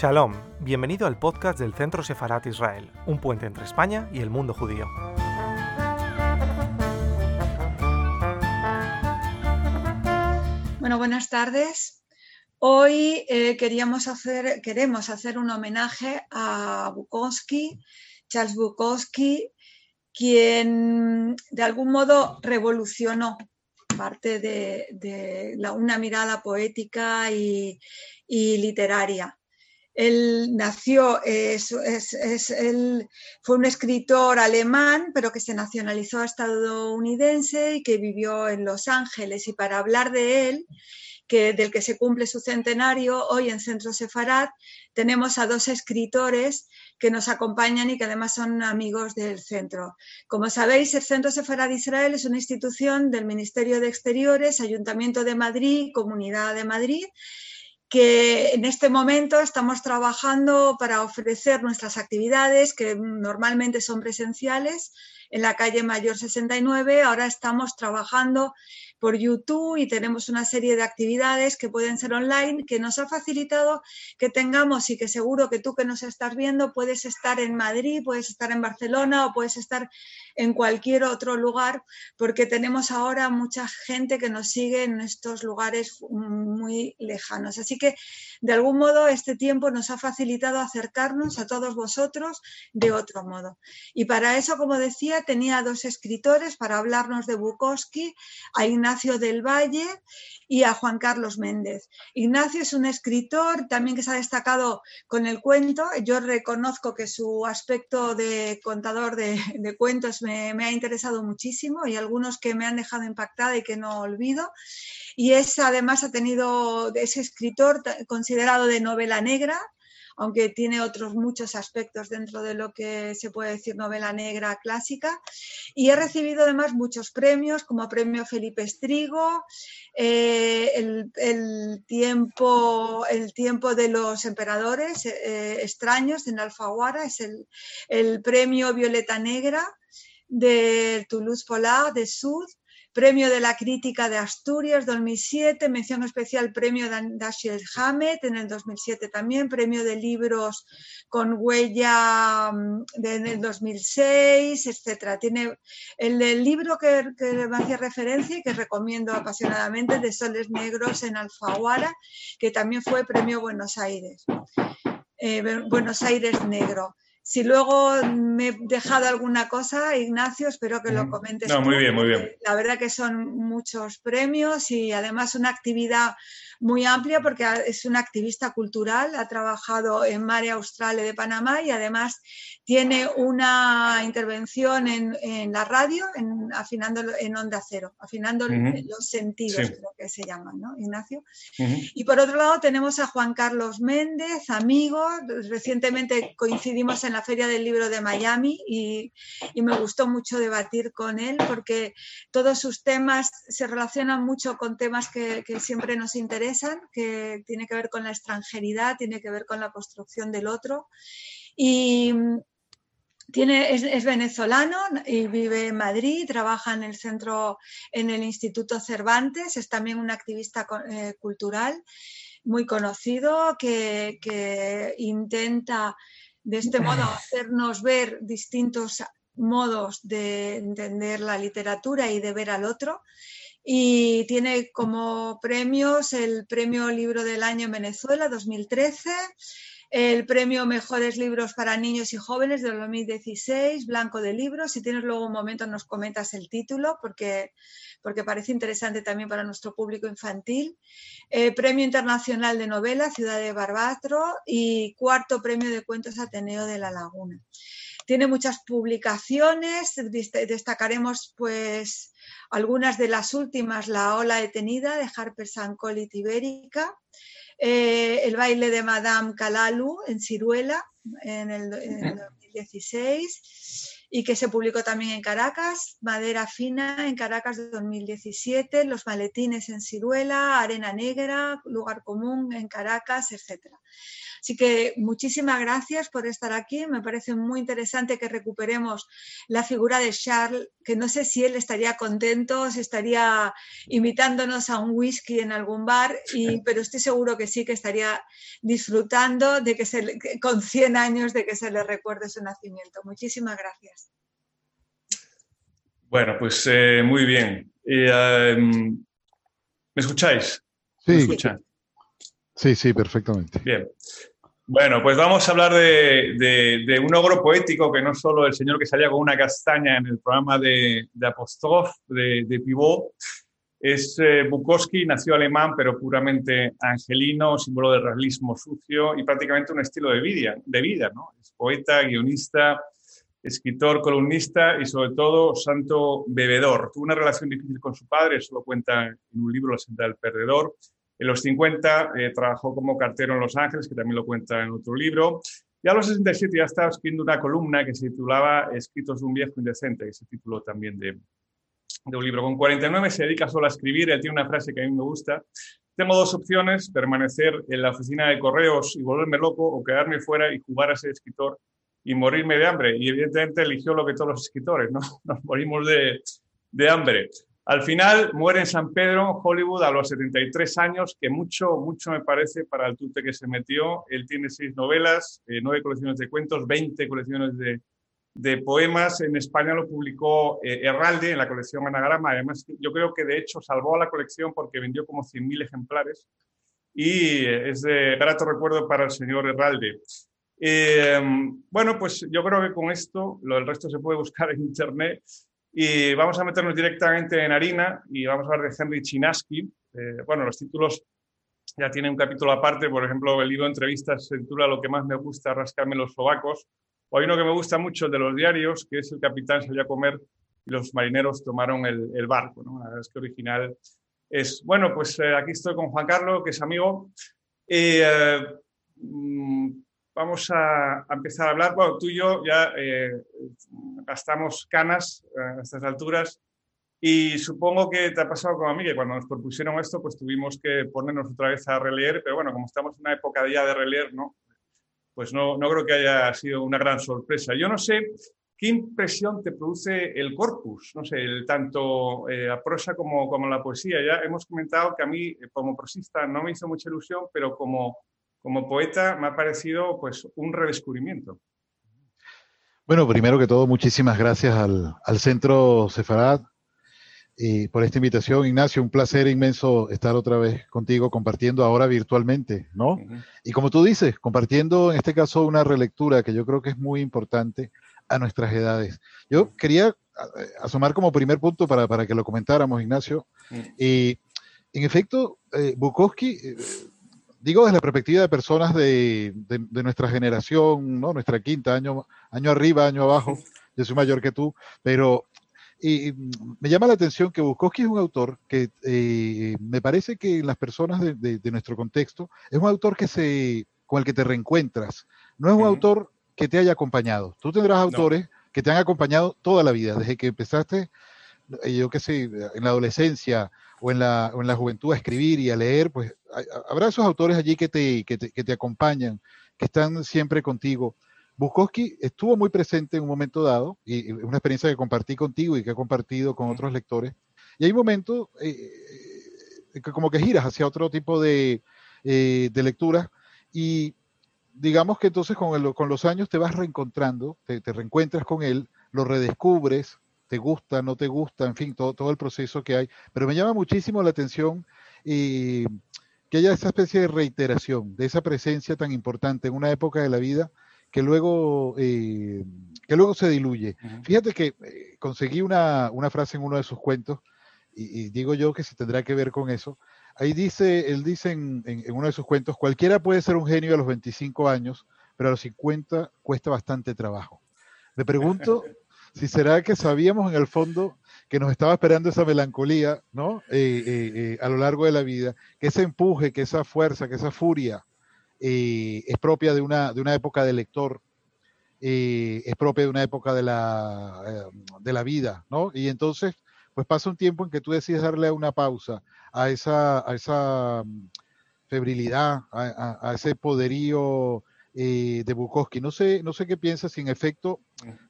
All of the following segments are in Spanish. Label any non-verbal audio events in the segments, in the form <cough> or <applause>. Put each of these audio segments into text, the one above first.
Shalom, bienvenido al podcast del Centro Sefarat Israel, un puente entre España y el mundo judío. Bueno, buenas tardes. Hoy eh, queríamos hacer, queremos hacer un homenaje a Bukowski, Charles Bukowski, quien de algún modo revolucionó parte de, una mirada poética y literaria. Él nació, fue un escritor alemán, pero que se nacionalizó estadounidense y que vivió en Los Ángeles. Y para hablar de él, del que se cumple su centenario, hoy en Centro Sefarad tenemos a dos escritores que nos acompañan y que además son amigos del centro. Como sabéis, el Centro Sefarad Israel es una institución del Ministerio de Exteriores, Ayuntamiento de Madrid, Comunidad de Madrid, que en este momento estamos trabajando para ofrecer nuestras actividades que normalmente son presenciales en la calle Mayor 69. Ahora estamos trabajando por YouTube y tenemos una serie de actividades que pueden ser online que nos ha facilitado que tengamos y que seguro que tú que nos estás viendo puedes estar en Madrid, puedes estar en Barcelona o puedes estar en cualquier otro lugar porque tenemos ahora mucha gente que nos sigue en estos lugares muy lejanos. Así que de algún modo este tiempo nos ha facilitado acercarnos a todos vosotros de otro modo. Y para eso, como decía, tenía dos escritores para hablarnos de Bukowski, a Ignacio del Valle y a Juan Carlos Méndez. Ignacio es un escritor también que se ha destacado con el cuento. Yo reconozco que su aspecto de contador de, cuentos me, me, ha interesado muchísimo y algunos que me han dejado impactada y que no olvido. Y es además ha tenido, ese escritor considerado de novela negra, aunque tiene otros muchos aspectos dentro de lo que se puede decir novela negra clásica. Y he recibido además muchos premios, como premio Felipe Estrigo, eh, el, tiempo, el tiempo de los emperadores eh, extraños en Alfaguara, es el, el premio Violeta Negra de Toulouse Polar de Sud Premio de la Crítica de Asturias 2007, mención especial Premio Dashiell Hammett en el 2007 también, Premio de Libros con Huella mm, en el 2006, etc. Tiene el, libro que, me hacía referencia y que recomiendo apasionadamente, de Soles Negros en Alfaguara, que también fue Premio Buenos Aires. Eh, Buenos Aires Negro. Si luego me he dejado alguna cosa, Ignacio, espero que lo comentes. No, muy bien, muy bien. La verdad que son muchos premios y además una actividad muy amplia porque es una activista cultural, ha trabajado en Mare Australe de Panamá y además tiene una intervención en, la radio, en, afinando en onda cero, afinando los sentidos, lo que se llaman, ¿no, Ignacio? Y por otro lado tenemos a Juan Carlos Méndez, amigo, recientemente coincidimos en la Feria del Libro de Miami y, me gustó mucho debatir con él porque todos sus temas se relacionan mucho con temas que, que siempre nos interesan, que tiene que ver con la extranjeridad, tiene que ver con la construcción del otro. Y, tiene, es, venezolano y vive en Madrid, trabaja en el centro, en el Instituto Cervantes, es también un activista eh, cultural muy conocido que, que, intenta de este modo <laughs> hacernos ver distintos modos de entender la literatura y de ver al otro. Y tiene como premios el Premio Libro del Año en Venezuela 2013 el premio Mejores Libros para Niños y Jóvenes del 2016, Blanco de Libros. Si tienes luego un momento nos comentas el título porque, porque parece interesante también para nuestro público infantil. Eh, premio Internacional de Novela, Ciudad de Barbatro y cuarto premio de cuentos Ateneo de la Laguna. Tiene muchas publicaciones, destacaremos pues algunas de las últimas, La ola detenida de Harper Sancol y Tibérica, eh, el baile de Madame Kalalu en Ciruela en el, 2016. y que se publicó también en Caracas, Madera Fina en Caracas de 2017, Los Maletines en Ciruela, Arena Negra, Lugar Común en Caracas, etc. Así que muchísimas gracias por estar aquí. Me parece muy interesante que recuperemos la figura de Charles, que no sé si él estaría contento, si estaría invitándonos a un whisky en algún bar, y, pero estoy seguro que sí, que estaría disfrutando de que se, con 100 años de que se le recuerde su nacimiento. Muchísimas gracias. Bueno, pues eh, muy bien. Em, ¿Me escucháis? Sí. Sí, sí, perfectamente. Bien. Bueno, pues vamos a hablar de, un ogro poético que no solo el señor que salía con una castaña en el programa de, de Apostrof, de, de Pivot, es eh, Bukowski, nació alemán, pero puramente angelino, símbolo del realismo sucio y prácticamente un estilo de vida, de vida ¿no? Es poeta, guionista, escritor, columnista y sobre todo santo bebedor. Tuvo una relación difícil con su padre, eso lo cuenta en un libro, La senda perdedor. En los 50 eh, trabajó como cartero en Los Ángeles, que también lo cuenta en otro libro. Y a los 67 ya estaba escribiendo una columna que se titulaba Escritos de un viejo indecente, que se tituló también de, un libro. Con 49 se dedica solo a escribir. Él tiene una frase que a mí me gusta. Tengo dos opciones, permanecer en la oficina de correos y volverme loco o quedarme fuera y jugar a ser escritor y morirme de hambre. Y evidentemente eligió lo que todos los escritores, ¿no? <laughs> Nos morimos de, de hambre. Al final muere en San Pedro, Hollywood, a los 73 años, que mucho, mucho me parece para el tute que se metió. Él tiene seis novelas, eh, nueve colecciones de cuentos, 20 colecciones de, de poemas. En España lo publicó eh, Herralde en la colección Anagrama. Además, yo creo que de hecho salvó a la colección porque vendió como 100.000 ejemplares y es de grato recuerdo para el señor Herralde. Eh, bueno, pues yo creo que con esto, lo del resto se puede buscar en internet. Y vamos a meternos directamente en harina y vamos a hablar de Henry Chinaski. Eh, bueno, los títulos ya tienen un capítulo aparte, por ejemplo, el libro entrevistas se titula Lo que más me gusta, rascarme los sobacos. O hay uno que me gusta mucho, de los diarios, que es el capitán salió a comer y los marineros tomaron el, barco. ¿no? La verdad es que original es, bueno, pues eh, aquí estoy con Juan Carlos, que es amigo. Eh, mm, vamos a, empezar a hablar. Bueno, tú y yo ya eh, gastamos canas a estas alturas y supongo que te ha pasado como a mí, que cuando nos propusieron esto, pues tuvimos que ponernos otra vez a releer, pero bueno, como estamos en una época ya de releer, ¿no? Pues no, no creo que haya sido una gran sorpresa. Yo no sé qué impresión te produce el corpus, no sé, el, tanto eh, la prosa como, como la poesía. Ya hemos comentado que a mí, eh, como prosista, no me hizo mucha ilusión, pero como como poeta me ha parecido pues un redescubrimiento. Bueno, primero que todo, muchísimas gracias al, Centro Sefarad y por esta invitación. Ignacio, un placer inmenso estar otra vez contigo compartiendo ahora virtualmente, ¿no? Y como tú dices, compartiendo en este caso una relectura que yo creo que es muy importante a nuestras edades. Yo quería asomar como primer punto para, para que lo comentáramos, Ignacio. Y en efecto, eh, Bukowski... Eh, digo desde la perspectiva de personas de, nuestra generación, ¿no? Nuestra quinta, año, año arriba, año abajo. Yo soy mayor que tú, pero y, me llama la atención que Bukowski es un autor que eh, me parece que las personas de, nuestro contexto es un autor que se, con el que te reencuentras. No es un autor que te haya acompañado. Tú tendrás autores que te han acompañado toda la vida, desde que empezaste, eh, yo qué sé, en la adolescencia o en la, o en la juventud a escribir y a leer, pues habrá esos autores allí que te, que te, que te acompañan, que están siempre contigo. Bukowski estuvo muy presente en un momento dado, y es una experiencia que compartí contigo y que he compartido con otros lectores. Y hay momentos eh, eh, que como que giras hacia otro tipo de, eh, de lectura y digamos que entonces con, con, los años te vas reencontrando, te, te, reencuentras con él, lo redescubres, te gusta, no te gusta, en fin, todo, todo el proceso que hay. Pero me llama muchísimo la atención y que haya esa especie de reiteración, de esa presencia tan importante en una época de la vida que luego, eh, que luego se diluye. Fíjate que eh, conseguí una, frase en uno de sus cuentos, y, digo yo que se tendrá que ver con eso. Ahí dice, él dice en, en, uno de sus cuentos, cualquiera puede ser un genio a los 25 años, pero a los 50 cuesta bastante trabajo. Me pregunto <laughs> si será que sabíamos en el fondo que nos estaba esperando esa melancolía, ¿no? Eh, eh, eh, a lo largo de la vida, que ese empuje, que esa fuerza, que esa furia es propia de una, de una época de lector. es propia de una época de la, de la vida, ¿no? Y entonces, pues pasa un tiempo en que tú decides darle una pausa a esa, a esa mm, febrilidad, a, ese poderío eh, de Bukowski. No sé, no sé qué piensas, si en efecto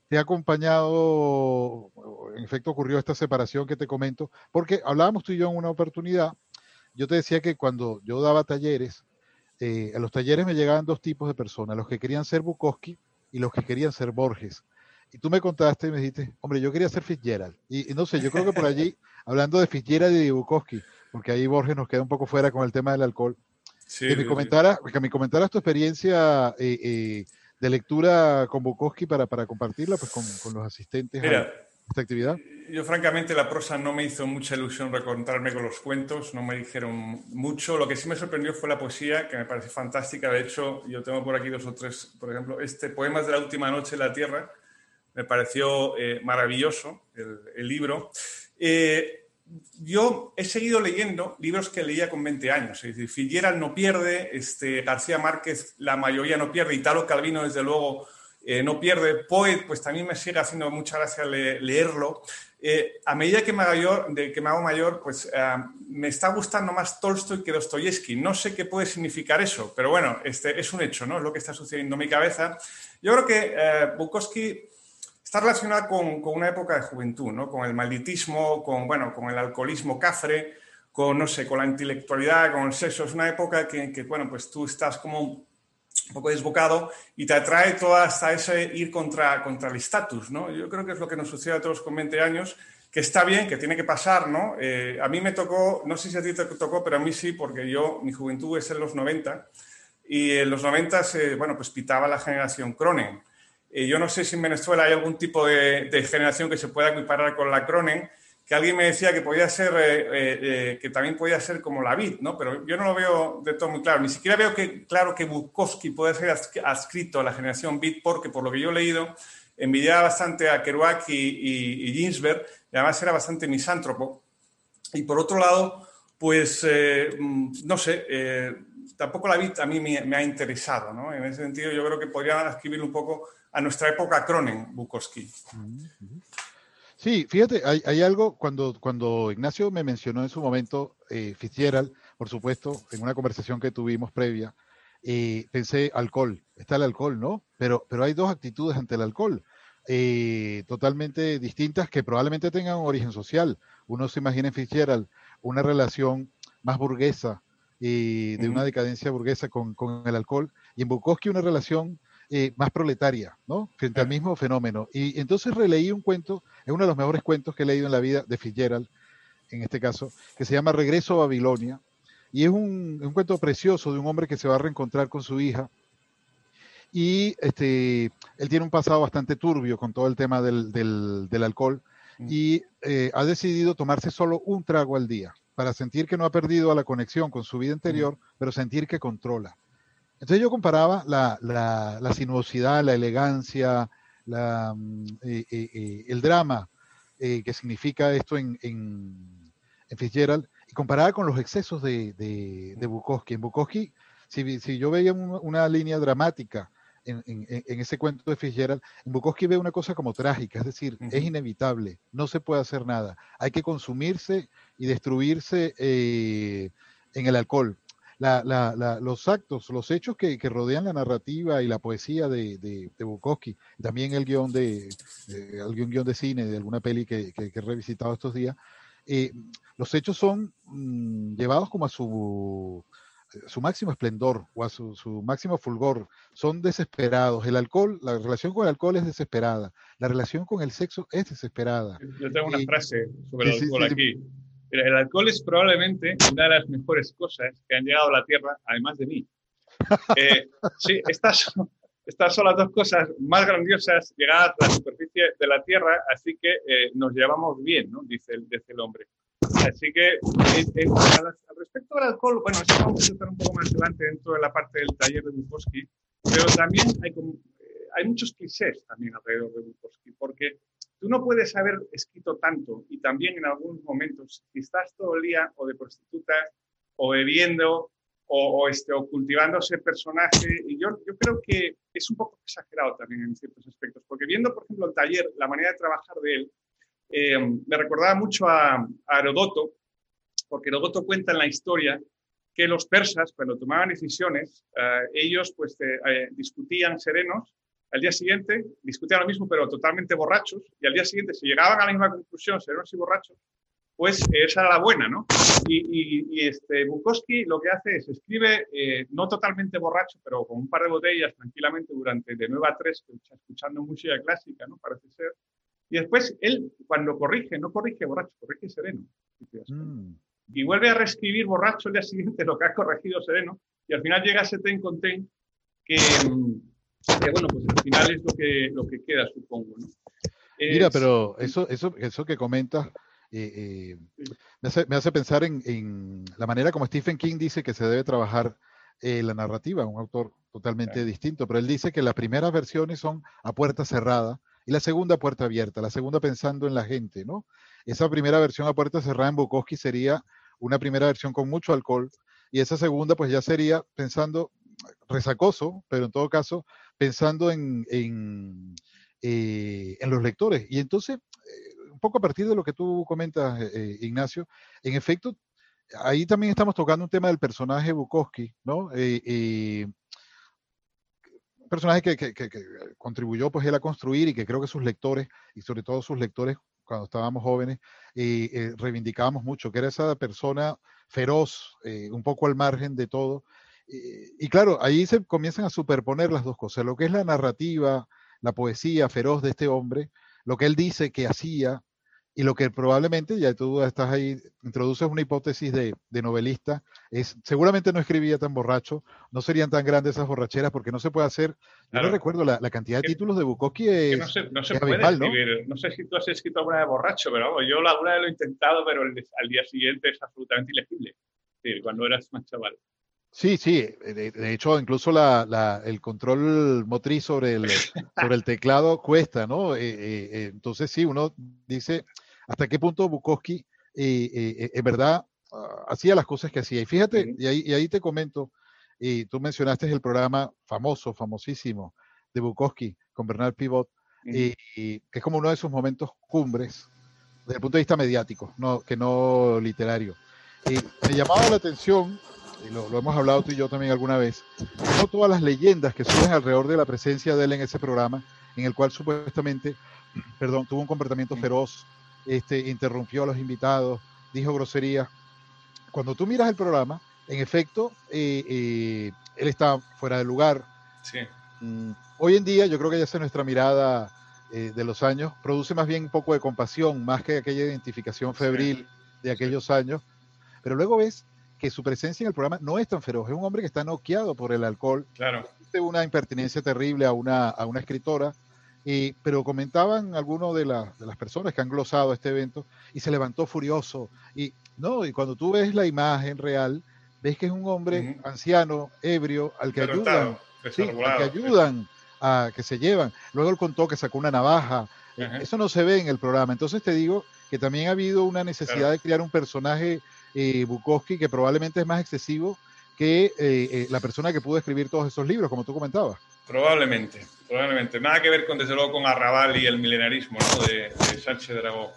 te ha acompañado, en efecto ocurrió esta separación que te comento, porque hablábamos tú y yo en una oportunidad, yo te decía que cuando yo daba talleres, eh, a los talleres me llegaban dos tipos de personas, los que querían ser Bukowski y los que querían ser Borges. Y tú me contaste y me dijiste, hombre, yo quería ser Fitzgerald. Y, no sé, yo creo que por allí, <laughs> hablando de Fitzgerald y de Bukowski, porque ahí Borges nos queda un poco fuera con el tema del alcohol, que, me comentara, que me comentaras tu experiencia eh, eh, de lectura con Bukowski para, para compartirla pues, con, con los asistentes a esta actividad. Yo francamente la prosa no me hizo mucha ilusión recontarme con los cuentos, no me dijeron mucho. Lo que sí me sorprendió fue la poesía, que me parece fantástica. De hecho, yo tengo por aquí dos o tres, por ejemplo, este Poemas de la Última Noche en la Tierra, me pareció eh, maravilloso el, el libro. Eh, yo he seguido leyendo libros que leía con 20 años. Es decir, Figueral no pierde, este, García Márquez la mayoría no pierde, Italo Calvino desde luego eh, no pierde, Poet pues también me sigue haciendo mucha gracia leerlo. Eh, a medida que me, hago que me mayor, pues eh, me está gustando más Tolstoy que Dostoyevsky. No sé qué puede significar eso, pero bueno, este, es un hecho, ¿no? Es lo que está sucediendo en mi cabeza. Yo creo que Bukowski está relacionada con, con, una época de juventud, ¿no? Con el malditismo, con, bueno, con el alcoholismo cafre, con, no sé, con la intelectualidad, con el sexo. Es una época que, que bueno, pues tú estás como un poco desbocado y te atrae todo hasta ese ir contra, contra el estatus, ¿no? Yo creo que es lo que nos sucede a todos con 20 años, que está bien, que tiene que pasar, ¿no? Eh, a mí me tocó, no sé si a ti te tocó, pero a mí sí, porque yo, mi juventud es en los 90 y en los 90, eh, bueno, pues pitaba la generación Cronen yo no sé si en Venezuela hay algún tipo de, generación que se pueda equiparar con la Cronen, que alguien me decía que podía ser, eh, eh, eh, que también podía ser como la vid, ¿no? Pero yo no lo veo de todo muy claro. Ni siquiera veo que, claro que Bukowski puede ser adscrito a la generación vid, porque por lo que yo he leído, envidiaba bastante a Kerouac y, Ginsberg, y además era bastante misántropo. Y por otro lado, pues, mm, no sé, tampoco la vid a mí me, ha interesado, ¿no? En ese sentido, yo creo que podría escribir un poco a nuestra época Cronen, Bukowski. Sí, fíjate, hay, algo, cuando, cuando Ignacio me mencionó en su momento eh, Fitzgerald, por supuesto, en una conversación que tuvimos previa, eh, pensé alcohol, está el alcohol, ¿no? Pero, pero hay dos actitudes ante el alcohol. Eh, totalmente distintas que probablemente tengan origen social. Uno se imagina en Fitzgerald una relación más burguesa, eh, de una decadencia burguesa con, con, el alcohol, y en Bukowski una relación eh, más proletaria, ¿no? Frente al mismo fenómeno. Y entonces releí un cuento, es uno de los mejores cuentos que he leído en la vida de Fitzgerald, en este caso, que se llama Regreso a Babilonia. Y es un, un cuento precioso de un hombre que se va a reencontrar con su hija. Y este, él tiene un pasado bastante turbio con todo el tema del, del, del alcohol mm. y eh, ha decidido tomarse solo un trago al día para sentir que no ha perdido la conexión con su vida interior, mm. pero sentir que controla. Entonces yo comparaba la, la, sinuosidad, la elegancia, la, mm, eh, eh, eh, el drama que significa esto en, en, Fitzgerald y comparaba con los excesos de, de, Bukowski. En Bukowski, si, si yo veía una, línea dramática en, en, ese cuento de Fitzgerald, Bukowski ve una cosa como trágica, es decir, es inevitable, no se puede hacer nada, hay que consumirse y destruirse en el alcohol. Los actos, los hechos que, rodean la narrativa y la poesía de, de, Bukowski, también el guion de, algún guion de cine de alguna peli que, he revisitado estos días, eh, los hechos son mm, llevados como a su, su máximo esplendor o a su, máximo fulgor, son desesperados. El alcohol, la relación con el alcohol es desesperada, la relación con el sexo es desesperada. Yo tengo una frase sobre el alcohol aquí. El alcohol es probablemente una de las mejores cosas que han llegado a la Tierra, además de mí. <laughs> Eh, sí, estas son, estas son las dos cosas más grandiosas llegadas a la superficie de la Tierra, así que eh, nos llevamos bien, ¿no? dice, el, dice el hombre. Así que, eh, al respecto del alcohol, bueno, eso vamos a estar un poco más adelante dentro de la parte del taller de Bukowski, pero también hay, hay muchos clichés también alrededor de Bukowski, porque Tú no puedes haber escrito tanto y también en algunos momentos, si estás todo el día o de prostitutas o bebiendo o, este, o cultivando ese personaje. Y yo, yo creo que es un poco exagerado también en ciertos aspectos, porque viendo, por ejemplo, el taller, la manera de trabajar de él, eh, me recordaba mucho a, a Herodoto, porque Herodoto cuenta en la historia que los persas, cuando tomaban decisiones, eh, ellos pues eh, discutían serenos, al día siguiente discutían lo mismo pero totalmente borrachos, y al día siguiente si llegaban a la misma conclusión, serenos y borrachos, pues esa era la buena, ¿no? Y, este, Bukowski lo que hace es escribe, no totalmente borracho, pero con un par de botellas tranquilamente durante de 9 a 3, escuchando música clásica, ¿no? Parece ser. Y después él, cuando corrige, no corrige borracho, corrige sereno. Mm. Y vuelve a reescribir borracho el día siguiente lo que ha corregido sereno. Y al final llega ese ten con ten que, que bueno, pues al final es lo que, lo que queda, supongo, ¿no? Mira, pero eso, eso, eso que comentas eh, eh, me, hace, pensar en, la manera como Stephen King dice que se debe trabajar eh, la narrativa, un autor totalmente distinto, pero él dice que las primeras versiones son a puerta cerrada y la segunda puerta abierta, la segunda pensando en la gente, ¿no? Esa primera versión a puerta cerrada en Bukowski sería una primera versión con mucho alcohol y esa segunda pues ya sería pensando resacoso, pero en todo caso pensando en, en, en los lectores. Y entonces un poco a partir de lo que tú comentas, eh, eh, Ignacio, en efecto, ahí también estamos tocando un tema del personaje Bukowski, ¿no? Eh, personaje que, contribuyó pues él a construir y que creo que sus lectores, y sobre todo sus lectores cuando estábamos jóvenes, reivindicábamos mucho, que era esa persona feroz, un poco al margen de todo. y claro, ahí se comienzan a superponer las dos cosas, lo que es la narrativa, la poesía feroz de este hombre, lo que él dice que hacía, y lo que probablemente, ya tú estás ahí, introduces una hipótesis de, novelista, es seguramente no escribía tan borracho, no serían tan grandes esas borracheras porque no se puede hacer. Yo no recuerdo la, cantidad de títulos de Bukowski es. no se, no se puede escribir. ¿no? sé si tú has escrito alguna de borracho, pero vamos, yo alguna vez lo he intentado, pero al día siguiente es absolutamente ilegible. cuando eras más chaval. Sí, sí, de, hecho incluso la, el control motriz sobre el, sobre el teclado cuesta, ¿no? Eh, eh, eh, entonces sí, uno dice, hasta qué punto Bukowski eh, eh, en verdad ah, hacía las cosas que hacía. Y fíjate, y, ahí, y ahí te comento, y tú mencionaste el programa famoso, famosísimo de Bukowski con Bernard Pivot, y, que es como uno de sus momentos cumbres desde el punto de vista mediático, no, que no literario. Y me llamaba la atención, y lo, lo, hemos hablado tú y yo también alguna vez, no todas las leyendas que surgen alrededor de la presencia de él en ese programa, en el cual supuestamente, <clears throat> perdón, tuvo un comportamiento feroz, este, interrumpió a los invitados, dijo groserías. Cuando tú miras el programa, en efecto, eh, eh, él está fuera de lugar. Mm, hoy en día, yo creo que ya es nuestra mirada eh, de los años, produce más bien un poco de compasión, más que aquella identificación febril de aquellos años. Pero luego ves que su presencia en el programa no es tan feroz. Es un hombre que está noqueado por el alcohol. Claro. Una impertinencia terrible a una, a una escritora pero comentaban algunos de, de, las personas que han glosado este evento y se levantó furioso. Y, no, y cuando tú ves la imagen real, ves que es un hombre anciano, ebrio, al que ayudan, al que ayudan a que se llevan. Luego él contó que sacó una navaja. Eso no se ve en el programa. Entonces te digo que también ha habido una necesidad de crear un personaje eh, Bukowski que probablemente es más excesivo que eh, eh, la persona que pudo escribir todos esos libros, como tú comentabas. Probablemente, probablemente. Nada que ver con, desde luego, con Arrabal y el milenarismo de, Sánchez Dragó.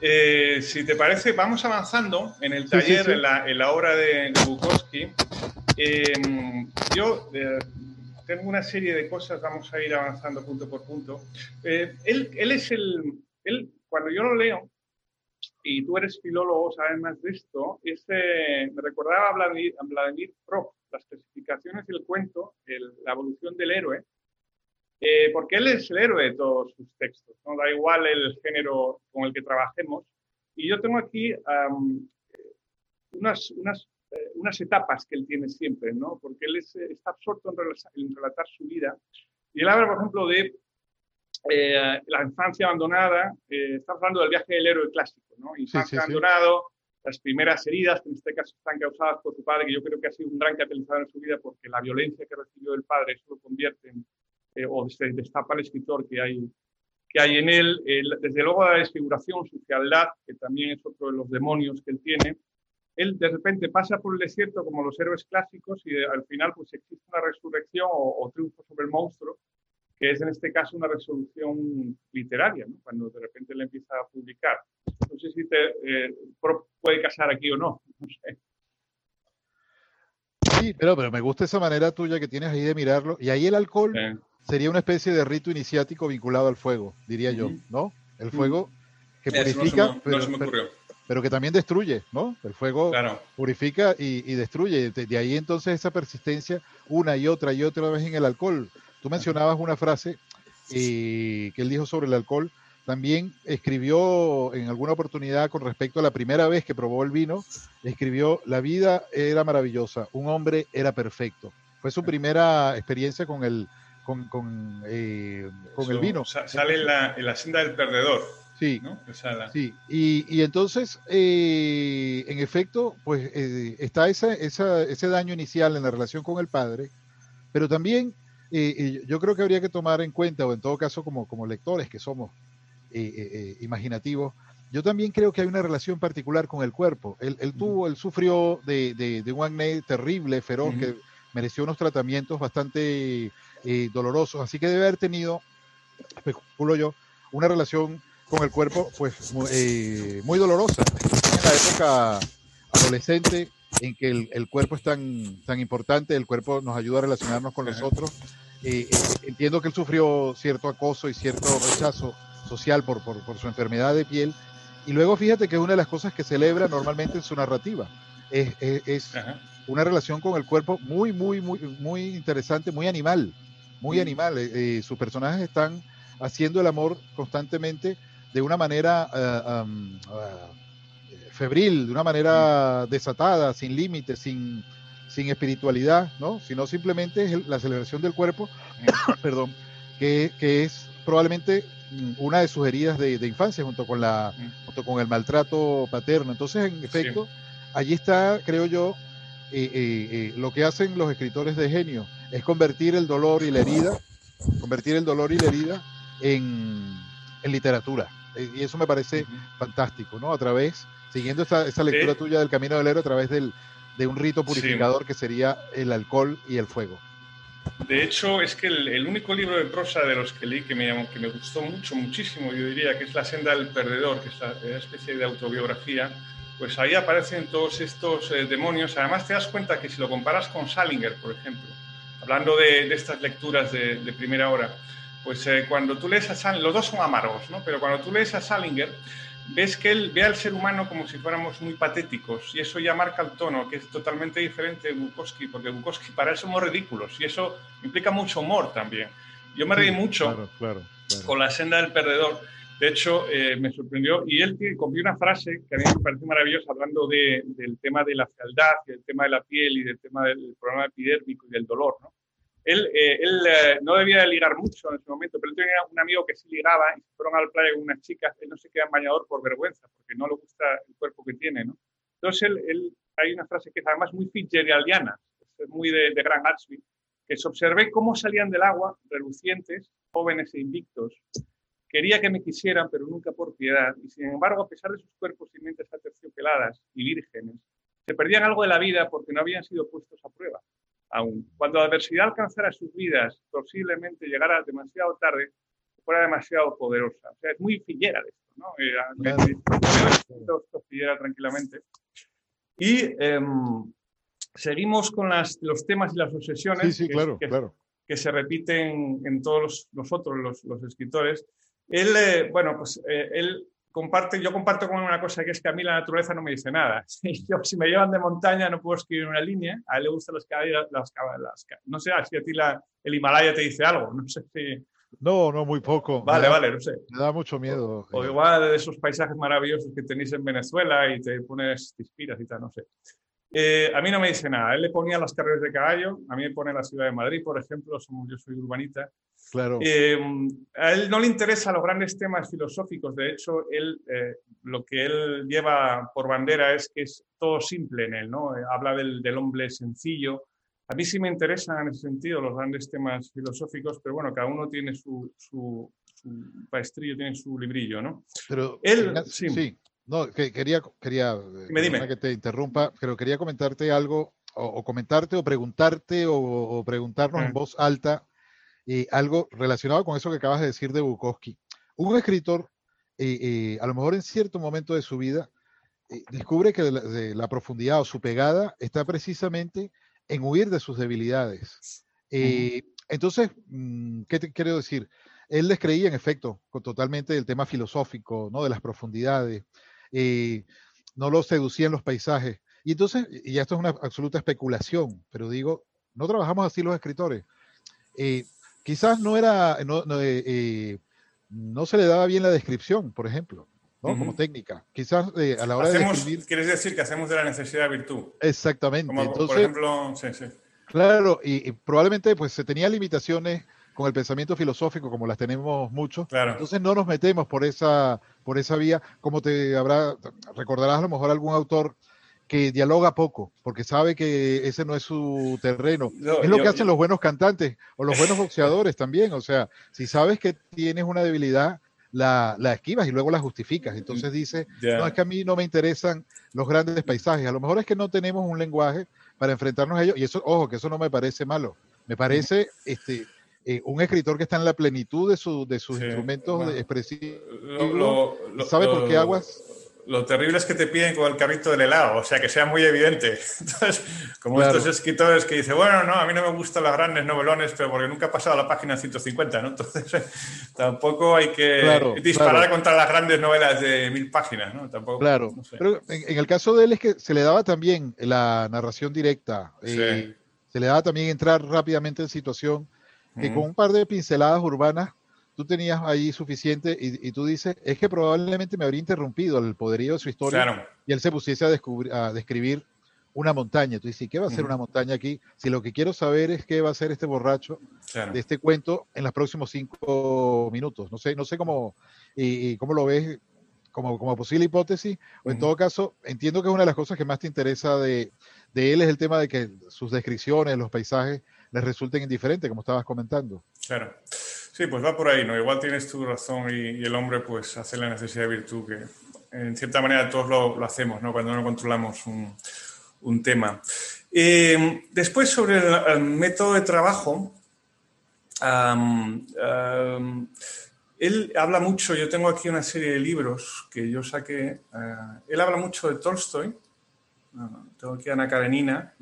Eh, si te parece, vamos avanzando en el taller, En, la, obra de Bukowski. Em, yo eh, tengo una serie de cosas, vamos a ir avanzando punto por punto. Eh, él, él, es el. Él, cuando yo lo leo, y tú eres filólogo, sabes más de esto, me recordaba a Vladimir, a Vladimir las clasificaciones del cuento, la evolución del héroe, eh, porque él es el héroe de todos sus textos, no da igual el género con el que trabajemos. Y yo tengo aquí unas, unas, eh, unas, etapas que él tiene siempre, ¿no? porque él está absorto en, relatar su vida. Y él habla, por ejemplo, de eh, la infancia abandonada, está hablando del viaje del héroe clásico, ¿no? infancia abandonado, las primeras heridas, que en este caso están causadas por su padre, que yo creo que ha sido un gran catalizador en su vida porque la violencia que recibió del padre eso lo convierte en, eh, o se destapa el escritor que hay, que hay en él. desde luego la desfiguración, su fealdad, que también es otro de los demonios que él tiene. él de repente pasa por el desierto como los héroes clásicos y al final pues existe una resurrección o, triunfo sobre el monstruo, que es en este caso una resolución literaria, ¿no? cuando de repente le empieza a publicar. No sé si te eh, puede casar aquí o no. <laughs> no sé. Sí, pero, pero me gusta esa manera tuya que tienes ahí de mirarlo. Y ahí el alcohol sería una especie de rito iniciático vinculado al fuego, diría yo, ¿no? El fuego que purifica, pero, que también destruye, ¿no? El fuego purifica y, destruye. De, ahí entonces esa persistencia una y otra y otra vez en el alcohol. Tú mencionabas una frase eh, que él dijo sobre el alcohol. También escribió en alguna oportunidad con respecto a la primera vez que probó el vino, escribió, la vida era maravillosa, un hombre era perfecto. Fue su primera experiencia con el, con, con, eh, con el vino. Sale en la, en la senda del perdedor. Sí, sí. Y, y entonces, eh, en efecto, pues eh, está esa, esa, ese daño inicial en la relación con el padre, pero también yo creo que habría que tomar en cuenta, o en todo caso como, como lectores que somos imaginativos, yo también creo que hay una relación particular con el cuerpo. Él, tuvo, él sufrió de, de, un acné terrible, feroz, que mereció unos tratamientos bastante eh, dolorosos. Así que debe haber tenido, especulo yo, una relación con el cuerpo pues muy, eh, muy dolorosa. En la época adolescente en que el, cuerpo es tan, tan importante, el cuerpo nos ayuda a relacionarnos con los otros. Eh, entiendo que él sufrió cierto acoso y cierto rechazo social por, por, por, su enfermedad de piel. Y luego fíjate que es una de las cosas que celebra normalmente en su narrativa. Es, es, una relación con el cuerpo muy, muy, muy, muy interesante, muy animal muy animal. Eh, eh, sus personajes están haciendo el amor constantemente de una manera eh, ah, febril, de una manera desatada, sin límites, sin, sin espiritualidad, ¿no? Sino simplemente es la celebración del cuerpo, <coughs> perdón, que, que, es probablemente mm, una de sus heridas de, infancia junto con, la, junto con el maltrato paterno. Entonces, en efecto, allí está, creo yo, lo que hacen los escritores de genio, es convertir el dolor y la herida, convertir el dolor y la herida en, literatura. Eh, y eso me parece fantástico, ¿no? A través, siguiendo esa, lectura tuya del Camino del Héroe, a través del, de un rito purificador que sería el alcohol y el fuego. De hecho, es que el, único libro de prosa de los que leí que me, que me gustó mucho, muchísimo, yo diría que es La senda del perdedor, que es una especie de autobiografía, pues ahí aparecen todos estos eh, demonios. Además, te das cuenta que si lo comparas con Salinger, por ejemplo, hablando de, estas lecturas de, primera hora, pues eh, cuando tú lees a Salinger, los dos son amargos, ¿no? Pero cuando tú lees a Salinger, ves que él ve al ser humano como si fuéramos muy patéticos y eso ya marca el tono, que es totalmente diferente de Bukowski, porque Bukowski para él somos ridículos y eso implica mucho humor también. Yo me reí mucho con la senda del perdedor. De hecho, eh, me sorprendió y él copió una frase que a mí me parece maravillosa hablando del tema de la fealdad, del tema de la piel y del tema del problema epidérmico y del dolor. ¿no? Él, eh, él eh, no debía de ligar mucho en ese momento, pero él tenía un amigo que sí ligaba y fueron a la playa con unas chicas. Él no se queda en bañador por vergüenza, porque no le gusta el cuerpo que tiene. ¿no? Entonces, él, él, hay una frase que es además muy fitzgeraldiana, muy de, de Gran Gatsby, que es observé cómo salían del agua relucientes, jóvenes e invictos. Quería que me quisieran, pero nunca por piedad, y sin embargo, a pesar de sus cuerpos y mentes aterciopeladas y vírgenes, se perdían algo de la vida porque no habían sido puestos a prueba aún. Cuando la adversidad alcanzara sus vidas, posiblemente llegara demasiado tarde, fuera demasiado poderosa. O sea, es muy fillera de esto, ¿no? Eh, fillera tranquilamente. Y em, seguimos con las, los temas y las obsesiones sí, sí, claro, que, claro. que, se repiten en todos nosotros, los, los escritores. Él, eh, bueno, pues eh, él comparte, yo comparto con una cosa que es que a mí la naturaleza no me dice nada. <laughs> Si, yo, si me llevan de montaña no puedo escribir una línea, a él le gustan las caballas, las, las, no sé si a ti la, el Himalaya te dice algo, <laughs> no sé si... No, no, muy poco. Vale, vale, no sé. Me da mucho miedo. O, igual de esos paisajes maravillosos que tenéis en Venezuela y te pones, te inspiras y tal, no sé. Eh, a mí no me dice nada. Él le ponía las carreras de caballo, a mí me pone la ciudad de Madrid, por ejemplo, somos, yo soy urbanita. Claro. Eh, a él no le interesan los grandes temas filosóficos, de hecho, él, eh, lo que él lleva por bandera es que es todo simple en él, ¿no? habla del, del, hombre sencillo. A mí sí me interesan en ese sentido los grandes temas filosóficos, pero bueno, cada uno tiene su, su, su tiene su librillo, ¿no? Pero él, sí. sí No, que quería, quería dime, que te interrumpa, pero quería comentarte algo, o, comentarte, o preguntarte, o, preguntarnos en voz alta eh, algo relacionado con eso que acabas de decir de Bukowski. Un escritor, eh, eh, a lo mejor en cierto momento de su vida, descubre que la, profundidad o su pegada está precisamente en huir de sus debilidades. Entonces, mm, ¿qué te quiero decir? Él les creía, en efecto, totalmente del tema filosófico, ¿no? De las profundidades. No lo seducían los paisajes. Y entonces, y esto es una absoluta especulación, pero digo, no trabajamos así los escritores. Eh, quizás no era, no, eh, eh, no, se le daba bien la descripción, por ejemplo, ¿no? Como técnica. Quizás a la hora de escribir... Quieres decir que hacemos de la necesidad virtud. Exactamente. Entonces, por ejemplo, sí, sí. Claro, y, probablemente pues se tenía limitaciones con el pensamiento filosófico como las tenemos muchos. Claro. Entonces no nos metemos por esa, por esa vía, como te habrá, recordarás a lo mejor algún autor que dialoga poco, porque sabe que ese no es su terreno. es lo que hacen los buenos cantantes o los buenos boxeadores también. O sea, si sabes que tienes una debilidad, la, la esquivas y luego la justificas. Entonces dice, no, es que a mí no me interesan los grandes paisajes. A lo mejor es que no tenemos un lenguaje para enfrentarnos a ellos. Y eso, ojo, que eso no me parece malo. Me parece este, eh, un escritor que está en la plenitud de, su, de sus instrumentos expresivos. ¿Sabe por qué aguas? lo terrible es que te piden con el carrito del helado, o sea, que sea muy evidente. <laughs> Entonces, como estos escritores que dicen, bueno, no, a mí no me gustan los grandes novelones, pero porque nunca he pasado a la página 150, ¿no? <laughs> Entonces, tampoco hay que disparar contra las grandes novelas de mil páginas, ¿no? Tampoco, claro, pero en, el caso de él es que se le daba también la narración directa, eh, se le daba también entrar rápidamente en situación, que con un par de pinceladas urbanas tú tenías ahí suficiente y, tú dices, es que probablemente me habría interrumpido el poderío de su historia y él se pusiese a, describir una montaña. Tú dices, ¿qué va a ser una montaña aquí? Si lo que quiero saber es qué va a ser este borracho de este cuento en los próximos cinco minutos. No sé, no sé cómo, y, cómo lo ves como, como posible hipótesis, o en todo caso, entiendo que una de las cosas que más te interesa de, de él es el tema de que sus descripciones, los paisajes, les resulten indiferentes, como estabas comentando. Claro. Sí, pues va por ahí, ¿no? Igual tienes tu razón y, el hombre pues hace la necesidad de virtud que en cierta manera todos lo, hacemos, ¿no? Cuando no controlamos un, tema. Eh, después sobre el, método de trabajo, él habla mucho, yo tengo aquí una serie de libros que yo saqué, eh, él habla mucho de Tolstoy, tengo aquí a Ana Karenina,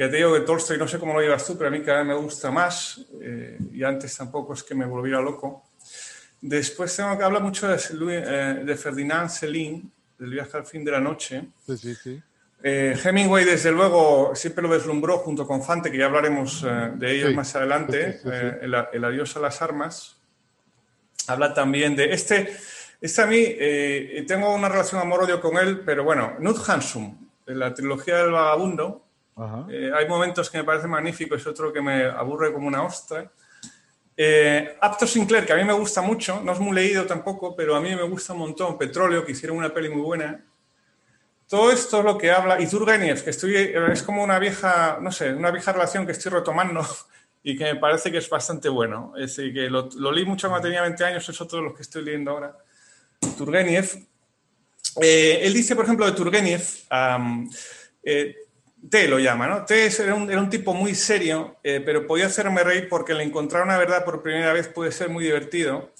que te digo que Tolstoy, no sé cómo lo llevas tú, pero a mí cada vez me gusta más, eh, y antes tampoco es que me volviera loco. Después tengo que hablar mucho de, eh, de Ferdinand Celine, del viaje al fin de la noche. Sí, sí, sí. Eh, Hemingway, desde luego, siempre lo deslumbró junto con Fante, que ya hablaremos de ellos más adelante, el, el, Adiós a las armas. Habla también de este, este a mí, tengo una relación amor-odio con él, pero bueno, Knut Hansum, de la trilogía del vagabundo, eh, hay momentos que me parece magnífico y otro que me aburre como una ostra. Eh, Apto Sinclair, que a mí me gusta mucho, no es muy leído tampoco, pero a mí me gusta un montón. Petróleo, que hicieron una peli muy buena. Todo esto es lo que habla. Y Turgenev, que estoy, es como una vieja, no sé, una vieja relación que estoy retomando <laughs> y que me parece que es bastante bueno. Es decir, que lo, leí mucho cuando tenía 20 años, es otro de los que estoy leyendo ahora. Turgenev. Eh, él dice, por ejemplo, de Turgenev, eh, T lo llama, ¿no? T era un, tipo muy serio, eh, pero podía hacerme reír porque el encontrar una verdad por primera vez puede ser muy divertido.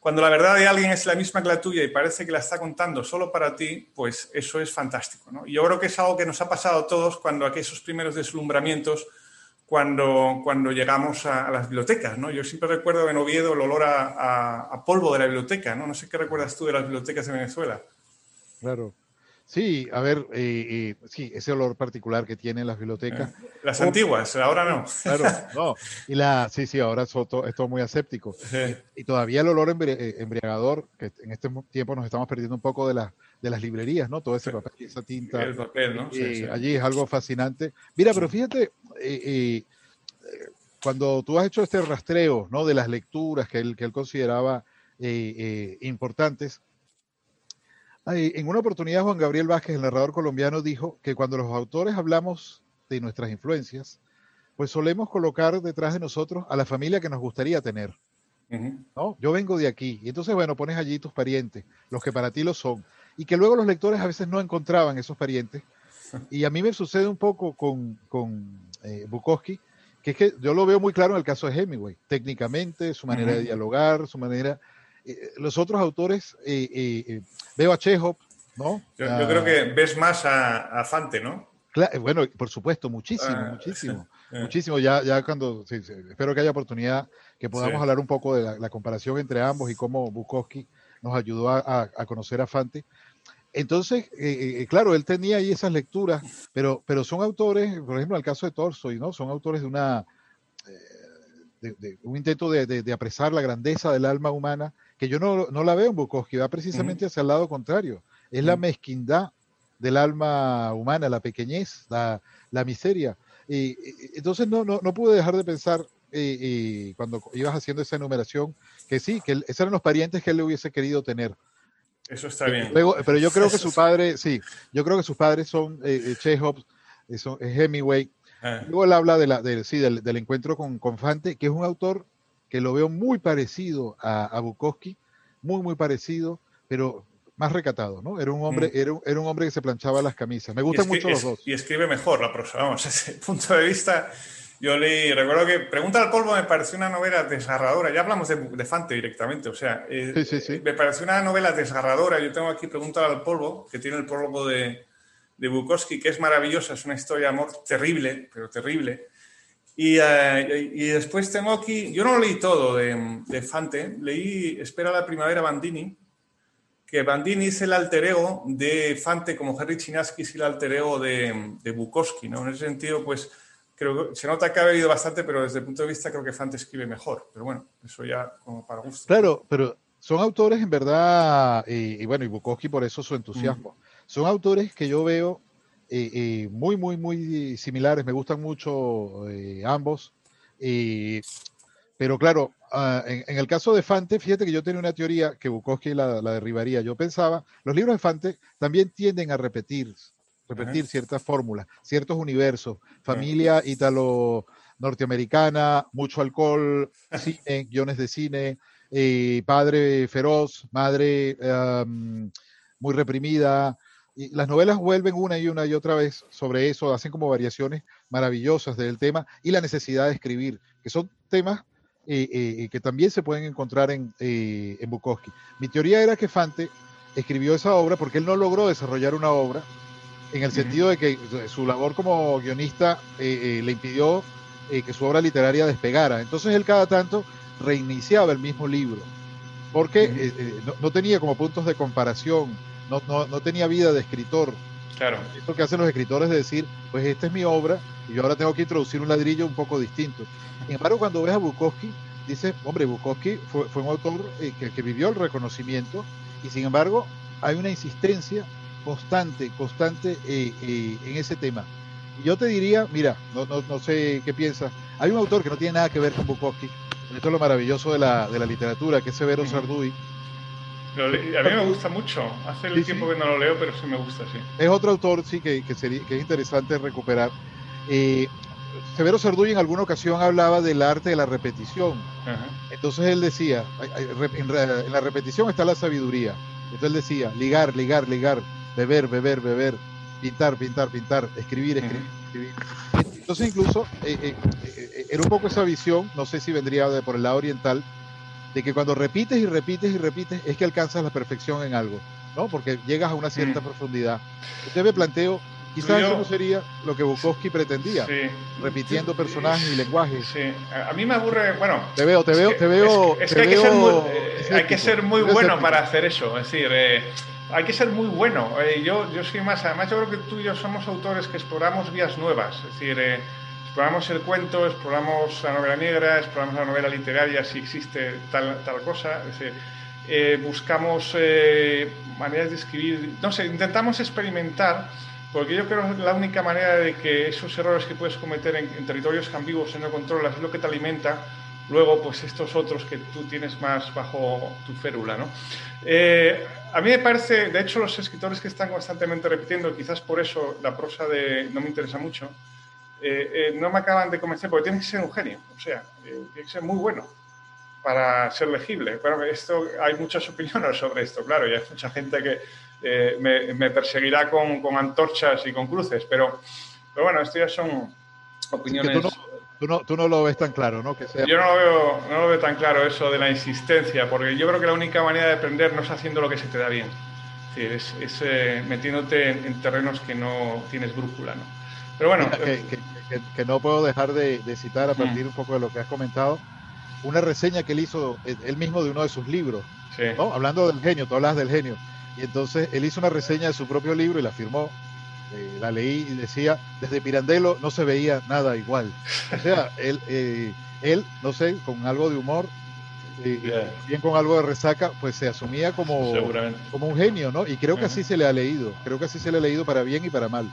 Cuando la verdad de alguien es la misma que la tuya y parece que la está contando solo para ti, pues eso es fantástico, ¿no? Yo creo que es algo que nos ha pasado a todos cuando aquí esos primeros deslumbramientos, cuando, cuando llegamos a, las bibliotecas, ¿no? Yo siempre recuerdo en Oviedo el olor a, a polvo de la biblioteca, ¿no? No sé qué recuerdas tú de las bibliotecas de Venezuela. Claro. Sí, a ver, eh, eh, sí, ese olor particular que tienen las bibliotecas. Las antiguas, ahora no. <laughs> Claro, no. Y la, sí, sí, ahora es todo, muy aséptico. Y, todavía el olor eh, embriagador, que en este tiempo nos estamos perdiendo un poco de, la, de las librerías, ¿no? Todo ese papel y esa tinta. El papel, ¿no? Sí, allí es algo fascinante. Mira, pero fíjate, cuando tú has hecho este rastreo, ¿no? De las lecturas que él, que él consideraba importantes, en una oportunidad, Juan Gabriel Vázquez, el narrador colombiano, dijo que cuando los autores hablamos de nuestras influencias, pues solemos colocar detrás de nosotros a la familia que nos gustaría tener. ¿no? Yo vengo de aquí. Y entonces, bueno, pones allí tus parientes, los que para ti lo son. y que luego los lectores a veces no encontraban esos parientes. <laughs> Y a mí me sucede un poco con, con eh, Bukowski, que es que yo lo veo muy claro en el caso de Hemingway, técnicamente, su manera de dialogar, su manera... Eh, los otros autores, eh, veo a Chekhov, ¿no? Yo, creo que ves más a, Fante, ¿no? bueno, por supuesto, muchísimo, ah, muchísimo, muchísimo. Ya, ya cuando, espero que haya oportunidad que podamos hablar un poco de la, comparación entre ambos y cómo Bukowski nos ayudó a, conocer a Fante. Entonces, eh, eh, claro, él tenía ahí esas lecturas, pero, pero son autores, por ejemplo, en el caso de Torsoy, ¿no? Son autores de una, eh, de, un intento de, apresar la grandeza del alma humana, que yo no, no la veo en Bukowski, va precisamente hacia el lado contrario. Es la mezquindad del alma humana, la pequeñez, la, la miseria. Y, entonces no, no, no, pude dejar de pensar y, cuando ibas haciendo esa enumeración, que sí, que esos eran los parientes que él le hubiese querido tener. Eso está bien. pero yo creo que su padre, sí, yo creo que sus padres son eh, eh Chekhov, eh, son, Hemingway. Ah. Luego él habla de la, sí, del, encuentro con, con, Fante, que es un autor que lo veo muy parecido a, Bukowski, muy, muy parecido, pero más recatado, ¿no? Era un hombre, mm. era, un, era, un, hombre que se planchaba las camisas. Me gustan mucho los dos. Y escribe mejor la prosa, vamos, <laughs> ese punto de vista yo leí, recuerdo que Pregunta al Polvo me pareció una novela desgarradora. Ya hablamos de, Fante directamente, o sea, eh, me pareció una novela desgarradora. Yo tengo aquí Pregunta al Polvo, que tiene el prólogo de, de Bukowski, que es maravillosa, es una historia de amor terrible, pero terrible. Y, eh, y, después tengo aquí, yo no leí todo de, de, Fante, leí Espera la primavera Bandini, que Bandini es el alter ego de Fante, como Harry Chinaski es el alter ego de, de Bukowski, ¿no? En ese sentido, pues creo que se nota que ha bebido bastante, pero desde el punto de vista creo que Fante escribe mejor. Pero bueno, eso ya como para gusto. Claro, pero son autores en verdad, y, bueno, y Bukowski por eso su entusiasmo. Mm. Son autores que yo veo eh, muy, muy, muy similares. Me gustan mucho eh, ambos. pero claro, ah, en, el caso de Fante, fíjate que yo tenía una teoría que Bukowski la, la derribaría. Yo pensaba, los libros de Fante también tienden a repetir repetir ciertas fórmulas, ciertos universos, familia ítalo norteamericana, mucho alcohol, cine, <laughs> guiones de cine, eh, padre feroz, madre muy reprimida. Y las novelas vuelven una y una y otra vez sobre eso, hacen como variaciones maravillosas del tema y la necesidad de escribir, que son temas eh, eh, que también se pueden encontrar en, en Bukowski. Mi teoría era que Fante escribió esa obra porque él no logró desarrollar una obra en el sentido de que su labor como guionista eh, eh, le impidió eh, que su obra literaria despegara. Entonces él cada tanto reiniciaba el mismo libro, porque no, tenía como puntos de comparación, no, no, tenía vida de escritor. Claro. Esto que hacen los escritores de decir, pues esta es mi obra y yo ahora tengo que introducir un ladrillo un poco distinto. Sin embargo, cuando ves a Bukowski, dices, hombre, Bukowski fue, fue un autor que, que vivió el reconocimiento y sin embargo hay una insistencia constante, constante eh, eh, en ese tema. Y yo te diría, mira, no, no, no, sé qué piensas, hay un autor que no tiene nada que ver con Bukowski, esto es lo maravilloso de la, de la literatura, que es Severo Sarduy. A mí me gusta mucho, hace el tiempo que no lo leo, pero sí me gusta, sí. Es otro autor, sí, que, que, sería, que es interesante recuperar. Eh, Severo Sarduy en alguna ocasión hablaba del arte de la repetición. Entonces él decía, en, la repetición está la sabiduría. Entonces él decía, ligar, ligar, ligar, beber, beber, beber, pintar, pintar, pintar, escribir, escribir, escribir. Entonces incluso eh, eh, eh, era un poco esa visión, no sé si vendría de por el lado oriental, de que cuando repites y repites y repites es que alcanzas la perfección en algo, ¿no? Porque llegas a una cierta profundidad. Entonces me planteo, quizás eso no sería lo que Bukowski pretendía, repitiendo personajes y lenguajes. Sí, a mí me aburre, bueno... Te veo, te veo, te veo... Es que, hay, que ser muy, hay, que ser muy, bueno para hacer eso, es decir hay que ser muy bueno. Eh, yo, yo soy más, además yo creo que tú y yo somos autores que exploramos vías nuevas, es decir, eh, exploramos el cuento, exploramos la novela negra, exploramos la novela literaria si existe tal, tal cosa, es decir, eh, buscamos maneras de escribir, no sé, intentamos experimentar, porque yo creo que la única manera de que esos errores que puedes cometer en, en territorios ambiguos y no controlas es lo que te alimenta luego pues estos otros que tú tienes más bajo tu férula, ¿no? Eh, a mí me parece, de hecho los escritores que están constantemente repitiendo, quizás por eso la prosa de no me interesa mucho, eh, eh, no me acaban de convencer porque tiene que ser un genio, o sea, tiene que ser muy bueno para ser legible. Bueno, esto, hay muchas <laughs> opiniones sobre esto, claro, y hay mucha gente que, eh, me, perseguirá con, antorchas y con cruces. Pero, pero bueno, esto ya son opiniones. Tú no, tú no, lo ves tan claro, ¿no? Que Yo no lo, veo, no lo veo tan claro eso de la insistencia, porque yo creo que la única manera de aprender no es haciendo lo que se te da bien. Es, es eh, metiéndote en, terrenos que no tienes brújula, ¿no? Pero bueno. Que, no puedo dejar de, citar a partir un poco de lo que has comentado, una reseña que él hizo él mismo de uno de sus libros, ¿no? Hablando del genio, tú hablas del genio. Y entonces él hizo una reseña de su propio libro y la firmó. Eh, la leí y decía, desde Pirandello no se veía nada igual. O sea, <laughs> él, eh, él no sé, con algo de humor, eh, bien con algo de resaca, pues se asumía como, como un genio, ¿no? Y creo que así se le ha leído, creo que así se le ha leído para bien y para mal.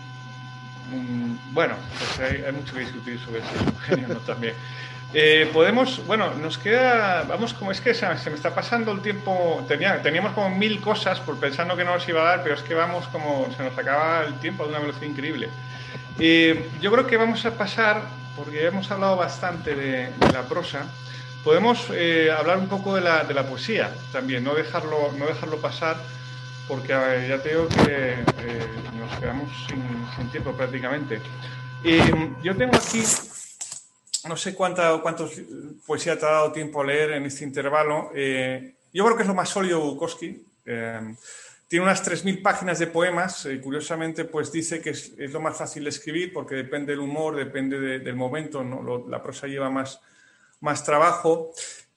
Mm, bueno, pues hay, mucho que discutir sobre eso, genio ¿no? también. Eh, podemos, bueno, nos queda, vamos, como es que se, me está pasando el tiempo, tenía, teníamos como mil cosas por pensando que no nos iba a dar, pero es que vamos como, se nos acaba el tiempo de una velocidad increíble. Eh, yo creo que vamos a pasar, porque hemos hablado bastante de, la prosa, podemos eh, hablar un poco de la, de la, poesía también, no dejarlo, no dejarlo pasar, porque ya te digo que nos quedamos sin, sin tiempo prácticamente. yo tengo aquí no sé cuánta, cuántos poesía te ha dado tiempo leer en este intervalo. Eh, yo creo que es lo más sólido Bukowski. Eh, tiene unas 3.000 páginas de poemas. Eh, curiosamente, pues dice que es, lo más fácil de escribir porque depende del humor, depende del momento. la prosa lleva más, más trabajo.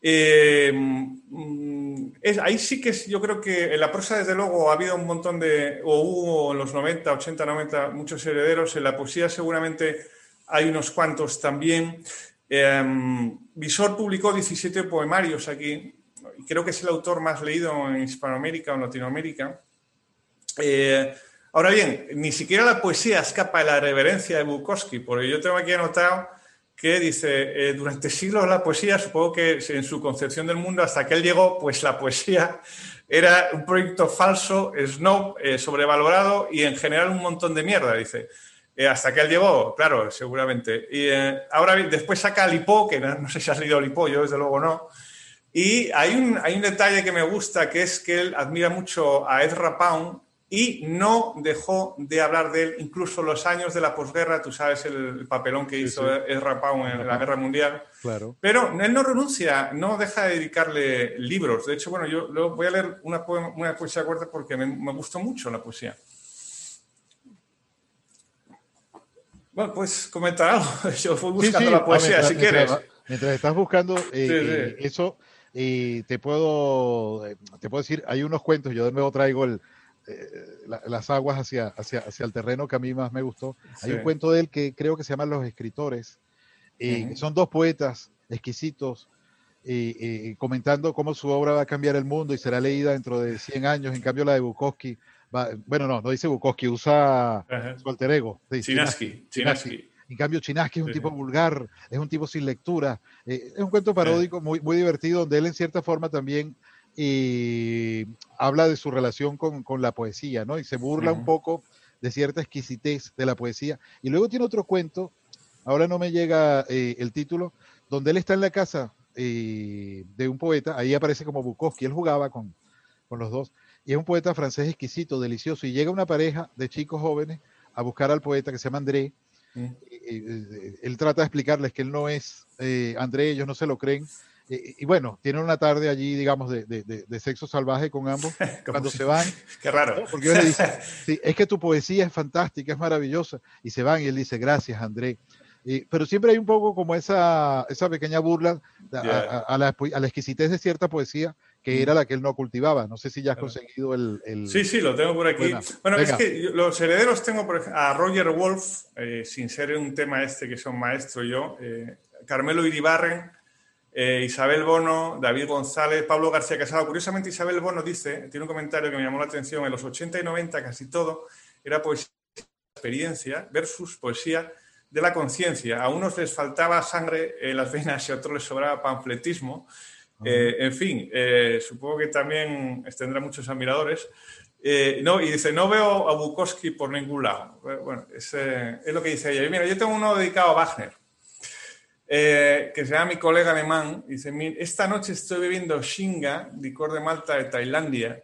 Mm, ahí sí que yo creo que en la prosa, desde luego, ha habido un montón de, o hubo en los 90, 80, 90, muchos herederos. En la poesía seguramente hay unos cuantos también. Em, Visor publicó 17 poemarios aquí, creo que es el autor más leído en Hispanoamérica o Latinoamérica. Eh, ahora bien, ni siquiera la poesía escapa de la reverencia de Bukowski, porque yo tengo aquí anotado que dice, eh, durante siglos la poesía, supongo que en su concepción del mundo, hasta que él llegó, pues la poesía era un proyecto falso, snob, eh, sobrevalorado y en general un montón de mierda, dice. Eh, hasta que él llegó, claro, seguramente. Y ahora después saca Lipo, que no, sé si has leído Lipo, yo desde luego no. Y hay un, hay un detalle que me gusta, que es que él admira mucho a Ezra Pound y no dejó de hablar de él, incluso los años de la posguerra, tú sabes el, papelón que hizo Ezra Pound en la Guerra Mundial. Claro. Pero él no renuncia, no deja de dedicarle libros. De hecho, bueno, yo voy a leer una, una poesía corta porque me, me gustó mucho la poesía. Bueno, pues comentar algo. <laughs> Yo fui buscando la poesía, si quieres. Mientras estás buscando eh, eh, eso, eh, te, puedo, te puedo decir, hay unos cuentos, yo de nuevo traigo el, las aguas hacia, hacia, hacia, el terreno que a mí más me gustó. Hay un cuento de él que creo que se llama Los Escritores. Son dos poetas exquisitos comentando cómo su obra va a cambiar el mundo y será leída dentro de 100 años. En cambio, la de Bukowski bueno, no, no dice Bukowski, usa su alter ego. Chinaski, Chinaski. En cambio, Chinaski es un tipo vulgar, es un tipo sin lectura. Eh, es un cuento paródico muy, muy divertido, donde él en cierta forma también eh, habla de su relación con, con, la poesía, ¿no? Y se burla un poco de cierta exquisitez de la poesía. Y luego tiene otro cuento, ahora no me llega eh, el título, donde él está en la casa de un poeta, ahí aparece como Bukowski, él jugaba con, con los dos, y es un poeta francés exquisito, delicioso, y llega una pareja de chicos jóvenes a buscar al poeta que se llama André. Mm. él trata de explicarles que él no es eh, André, ellos no se lo creen. Y bueno, tienen una tarde allí, digamos, de, sexo salvaje con ambos. <laughs> Cuando se van. <laughs> Qué raro. Porque él le dice, <laughs> sí, es que tu poesía es fantástica, es maravillosa. Y se van y él dice, gracias, André. pero siempre hay un poco como esa, esa pequeña burla a, la, a, la, exquisitez de cierta poesía que era la que él no cultivaba. No sé si ya has conseguido el... Sí, sí, lo tengo por aquí. bueno, es que los herederos tengo por ejemplo, a Roger Wolf, eh, sin ser un tema este que son maestro yo, eh, Carmelo Iribarren, eh, Isabel Bono, David González, Pablo García Casado. Curiosamente, Isabel Bono dice, tiene un comentario que me llamó la atención, en los 80 y 90 casi todo era poesía de experiencia versus poesía de la conciencia. A unos les faltaba sangre en las venas y a otros les sobraba panfletismo. Eh, en fin, eh, supongo que también tendrá muchos admiradores. Eh, no, y dice, no veo a Bukowski por ningún lado. Bueno, es, es lo que dice ella. Y mira, yo tengo uno dedicado a Wagner, que se llama mi colega alemán. Dice, esta noche estoy bebiendo Shinga, licor de Malta de Tailandia,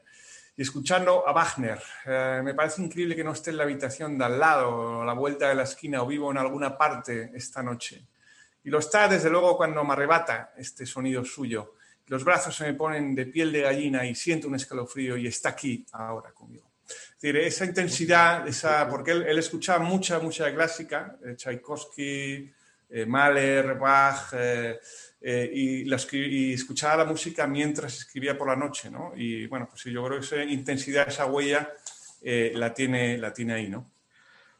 y escuchando a Wagner. Eh, me parece increíble que no esté en la habitación de al lado, a la vuelta de la esquina o vivo en alguna parte esta noche. Y lo está desde luego cuando me arrebata este sonido suyo. Los brazos se me ponen de piel de gallina y siento un escalofrío y está aquí ahora conmigo. Es decir, esa intensidad, esa, porque él, escuchaba mucha, mucha clásica, eh, Tchaikovsky, eh, Mahler, Bach, eh, y, la y, escuchaba la música mientras escribía por la noche, ¿no? Y bueno, pues yo creo que esa intensidad, esa huella eh, la, tiene, la tiene ahí, ¿no?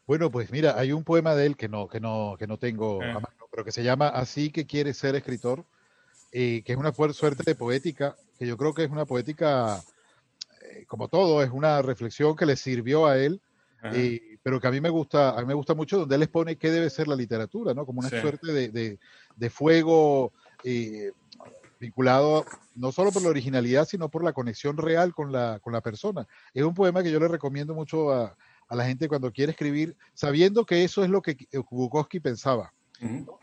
Bueno, pues mira, hay un poema de él que no, que no, que no tengo eh. pero que se llama Así que quiere ser escritor, que es una suerte de poética, que yo creo que es una poética, como todo, es una reflexión que le sirvió a él, pero que a mí me gusta, a mí me gusta mucho, donde él expone qué debe ser la literatura, ¿no? Como una suerte de, de, de fuego eh, vinculado no solo por la originalidad, sino por la conexión real con la, con la persona. Es un poema que yo le recomiendo mucho a, a la gente cuando quiere escribir, sabiendo que eso es lo que Bukowski pensaba.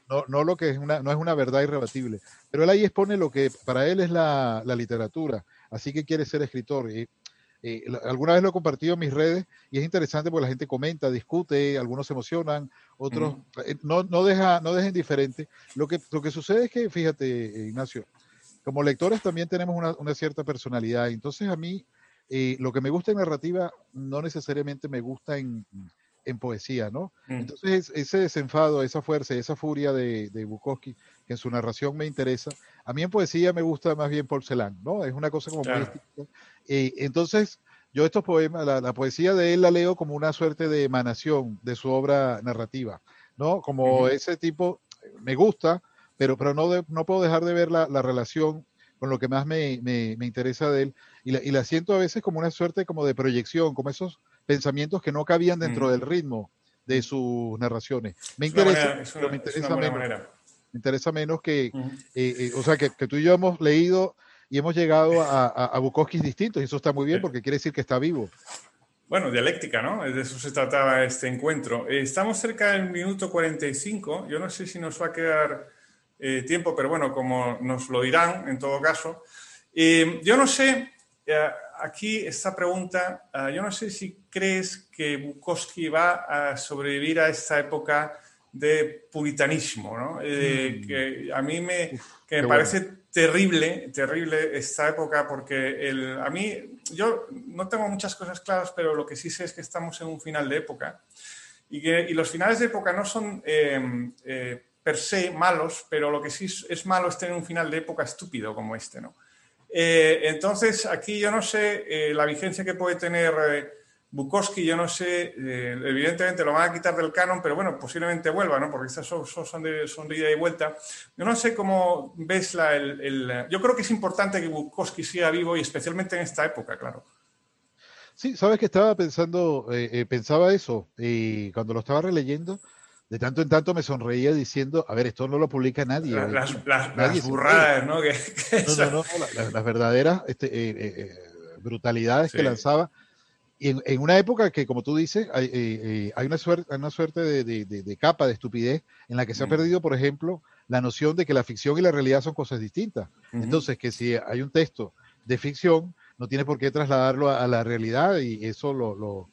No, no, lo que es una, no es una verdad irrebatible, pero él ahí expone lo que para él es la, la literatura, así que quiere ser escritor. Y eh, alguna vez lo he compartido en mis redes y es interesante porque la gente comenta, discute, algunos se emocionan, otros eh, no, no, deja, no deja indiferente. Lo que, lo que sucede es que, fíjate, Ignacio, como lectores también tenemos una, una cierta personalidad. Entonces a mí eh, lo que me gusta en narrativa no necesariamente me gusta en, en poesía, ¿no? Mm. Entonces, ese desenfado, esa fuerza, esa furia de, de, Bukowski, que en su narración me interesa, a mí en poesía me gusta más bien porcelán, ¿no? Es una cosa como muy eh, entonces, yo estos poemas, la, poesía de él la leo como una suerte de emanación de su obra narrativa, ¿no? Como ese tipo, me gusta, pero, pero no, no puedo dejar de ver la, la relación con lo que más me, me, me interesa de él y la, y la, siento a veces como una suerte como de proyección, como esos pensamientos que no cabían dentro del ritmo de sus narraciones. Me interesa, me interesa menos. Me interesa menos que, eh, eh, o sea, que, que, tú y yo hemos leído y hemos llegado a, a, a Bukowskis distintos y eso está muy bien porque quiere decir que está vivo. Bueno, dialéctica, ¿no? De eso se trataba este encuentro. Eh, estamos cerca del minuto 45. Yo no sé si nos va a quedar eh, tiempo, pero bueno, como nos lo dirán en todo caso. Yo no sé, aquí esta pregunta, yo no sé si crees que Bukowski va a sobrevivir a esta época de puritanismo, ¿no? Mm. que a mí me, que me parece terrible, terrible esta época porque el, a mí, yo no tengo muchas cosas claras, pero lo que sí sé es que estamos en un final de época y que y los finales de época no son per se malos, pero lo que sí es malo es tener un final de época estúpido como este, ¿no? Eh, entonces, aquí yo no sé eh, la vigencia que puede tener eh, Bukowski, yo no sé, eh, evidentemente lo van a quitar del canon, pero bueno, posiblemente vuelva, ¿no? Porque estas son, son, de, son de ida y vuelta. Yo no sé cómo ves la, el, el, Yo creo que es importante que Bukowski siga vivo y especialmente en esta época, claro. Sí, sabes que estaba pensando, pensaba eso, y cuando lo estaba releyendo, de tanto en tanto me sonreía diciendo, a ver, esto no lo publica nadie. Las, las, las burradas, ¿no? Que, que no, no, <laughs> no, las, las verdaderas este, eh, eh, eh, brutalidades sí. que lanzaba. Y en, en, una época que, como tú dices, hay, eh, eh hay una suerte, una suerte de, de, de, de, capa de estupidez en la que se ha perdido, por ejemplo, la noción de que la ficción y la realidad son cosas distintas. Uh -huh. Entonces, que si hay un texto de ficción, no tiene por qué trasladarlo a, a la realidad y eso lo, lo,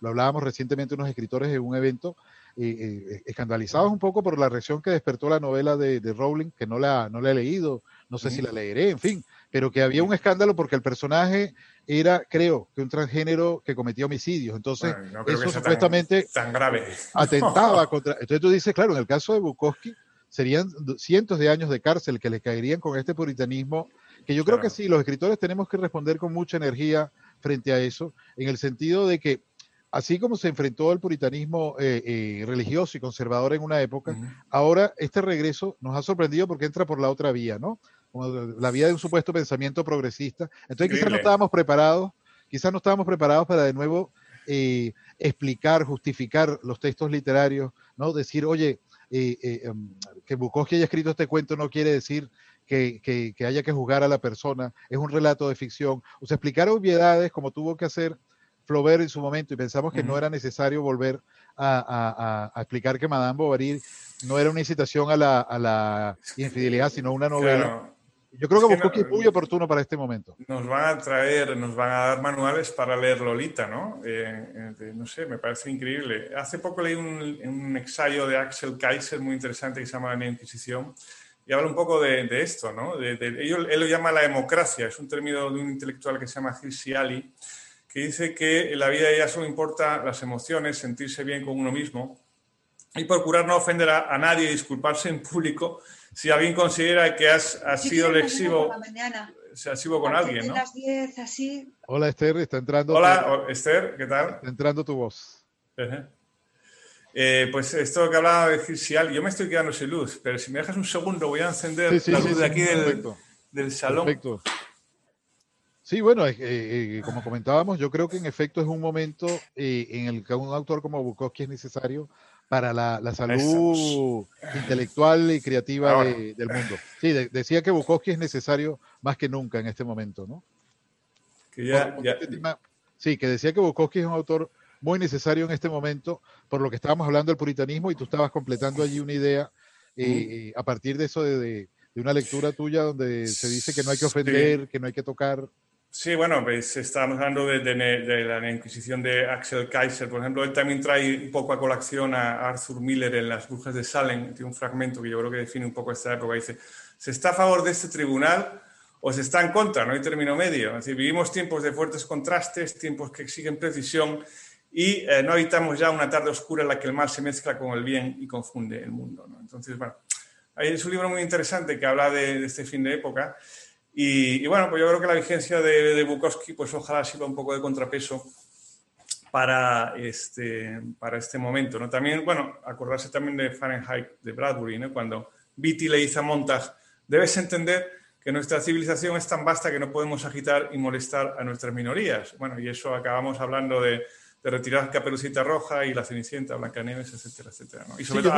lo hablábamos recientemente unos escritores en un evento eh, escandalizados un poco por la reacción que despertó la novela de, Rowling, que no la, no la he leído, no sé si la leeré, en fin, pero que había un escándalo porque el personaje era, creo, que un transgénero que cometía homicidios. Entonces, bueno, no eso supuestamente tan, tan, grave. atentaba <laughs> contra. Entonces tú dices, claro, en el caso de Bukowski, serían cientos de años de cárcel que le caerían con este puritanismo, que yo claro. creo que sí, los escritores tenemos que responder con mucha energía frente a eso, en el sentido de que así como se enfrentó al puritanismo eh, eh, religioso y conservador en una época, uh -huh. ahora este regreso nos ha sorprendido porque entra por la otra vía, ¿no? La vía de un supuesto pensamiento progresista. Entonces quizás no estábamos preparados, quizás no estábamos preparados para de nuevo eh, explicar, justificar los textos literarios, ¿no? Decir, oye, um, que Bukowski haya escrito este cuento no quiere decir que, que, que, haya que juzgar a la persona, es un relato de ficción. O sea, explicar obviedades como tuvo que hacer Flaubert en su momento y pensamos que uh -huh. no era necesario volver a, a, a, explicar que Madame Bovary no era una incitación a la, a la infidelidad, sino una novela. Claro. Yo creo que Bukowski es muy oportuno para este momento. Nos van a traer, nos van a dar manuales para leer Lolita, ¿no? Eh, eh, no sé, me parece increíble. Hace poco leí un, un, ensayo de Axel Kaiser muy interesante que se llama La Inquisición y habla un poco de, esto, ¿no? De, él, lo llama la democracia, es un término de un intelectual que se llama Hirsi Ali, que dice que en la vida ya solo importa las emociones, sentirse bien con uno mismo y procurar no ofender a, a nadie y disculparse en público si alguien considera que has, sido lexivo, se sido con alguien, ¿no? Hola Esther, está entrando. Hola Esther, ¿qué tal? Está entrando tu voz. Eh, pues esto que hablaba de decir si alguien, yo me estoy quedando sin luz, pero si me dejas un segundo voy a encender la luz de aquí del, salón. Perfecto. Sí, bueno, eh, eh, como comentábamos, yo creo que en efecto es un momento en el que un autor como Bukowski es necesario para la, salud intelectual y creativa del mundo. Sí, decía que Bukowski es necesario más que nunca en este momento, ¿no? Este sí, que decía que Bukowski es un autor muy necesario en este momento, por lo que estábamos hablando del puritanismo y tú estabas completando allí una idea eh, a partir de eso de, una lectura tuya donde se dice que no hay que ofender, que no hay que tocar. Sí, bueno, pues estábamos hablando de, la Inquisición de Axel Kaiser, por ejemplo. Él también trae un poco a colación a Arthur Miller en Las Brujas de Salem. Tiene un fragmento que yo creo que define un poco esta época. Dice, ¿se está a favor de este tribunal o se está en contra? No hay término medio. Es decir, vivimos tiempos de fuertes contrastes, tiempos que exigen precisión y eh, no habitamos ya una tarde oscura en la que el mal se mezcla con el bien y confunde el mundo. Entonces, bueno, es un libro muy interesante que habla de este fin de época y, bueno, pues yo creo que la vigencia de, Bukowski, pues ojalá sirva un poco de contrapeso para este, para este momento. ¿no? También, bueno, acordarse también de Fahrenheit de Bradbury, ¿no? cuando Beatty le dice a Montag, debes entender que nuestra civilización es tan vasta que no podemos agitar y molestar a nuestras minorías. Bueno, y eso acabamos hablando de, de retirar Caperucita Roja y la Cenicienta, Blancanieves, etcétera, etcétera. ¿no? Y sobre todo,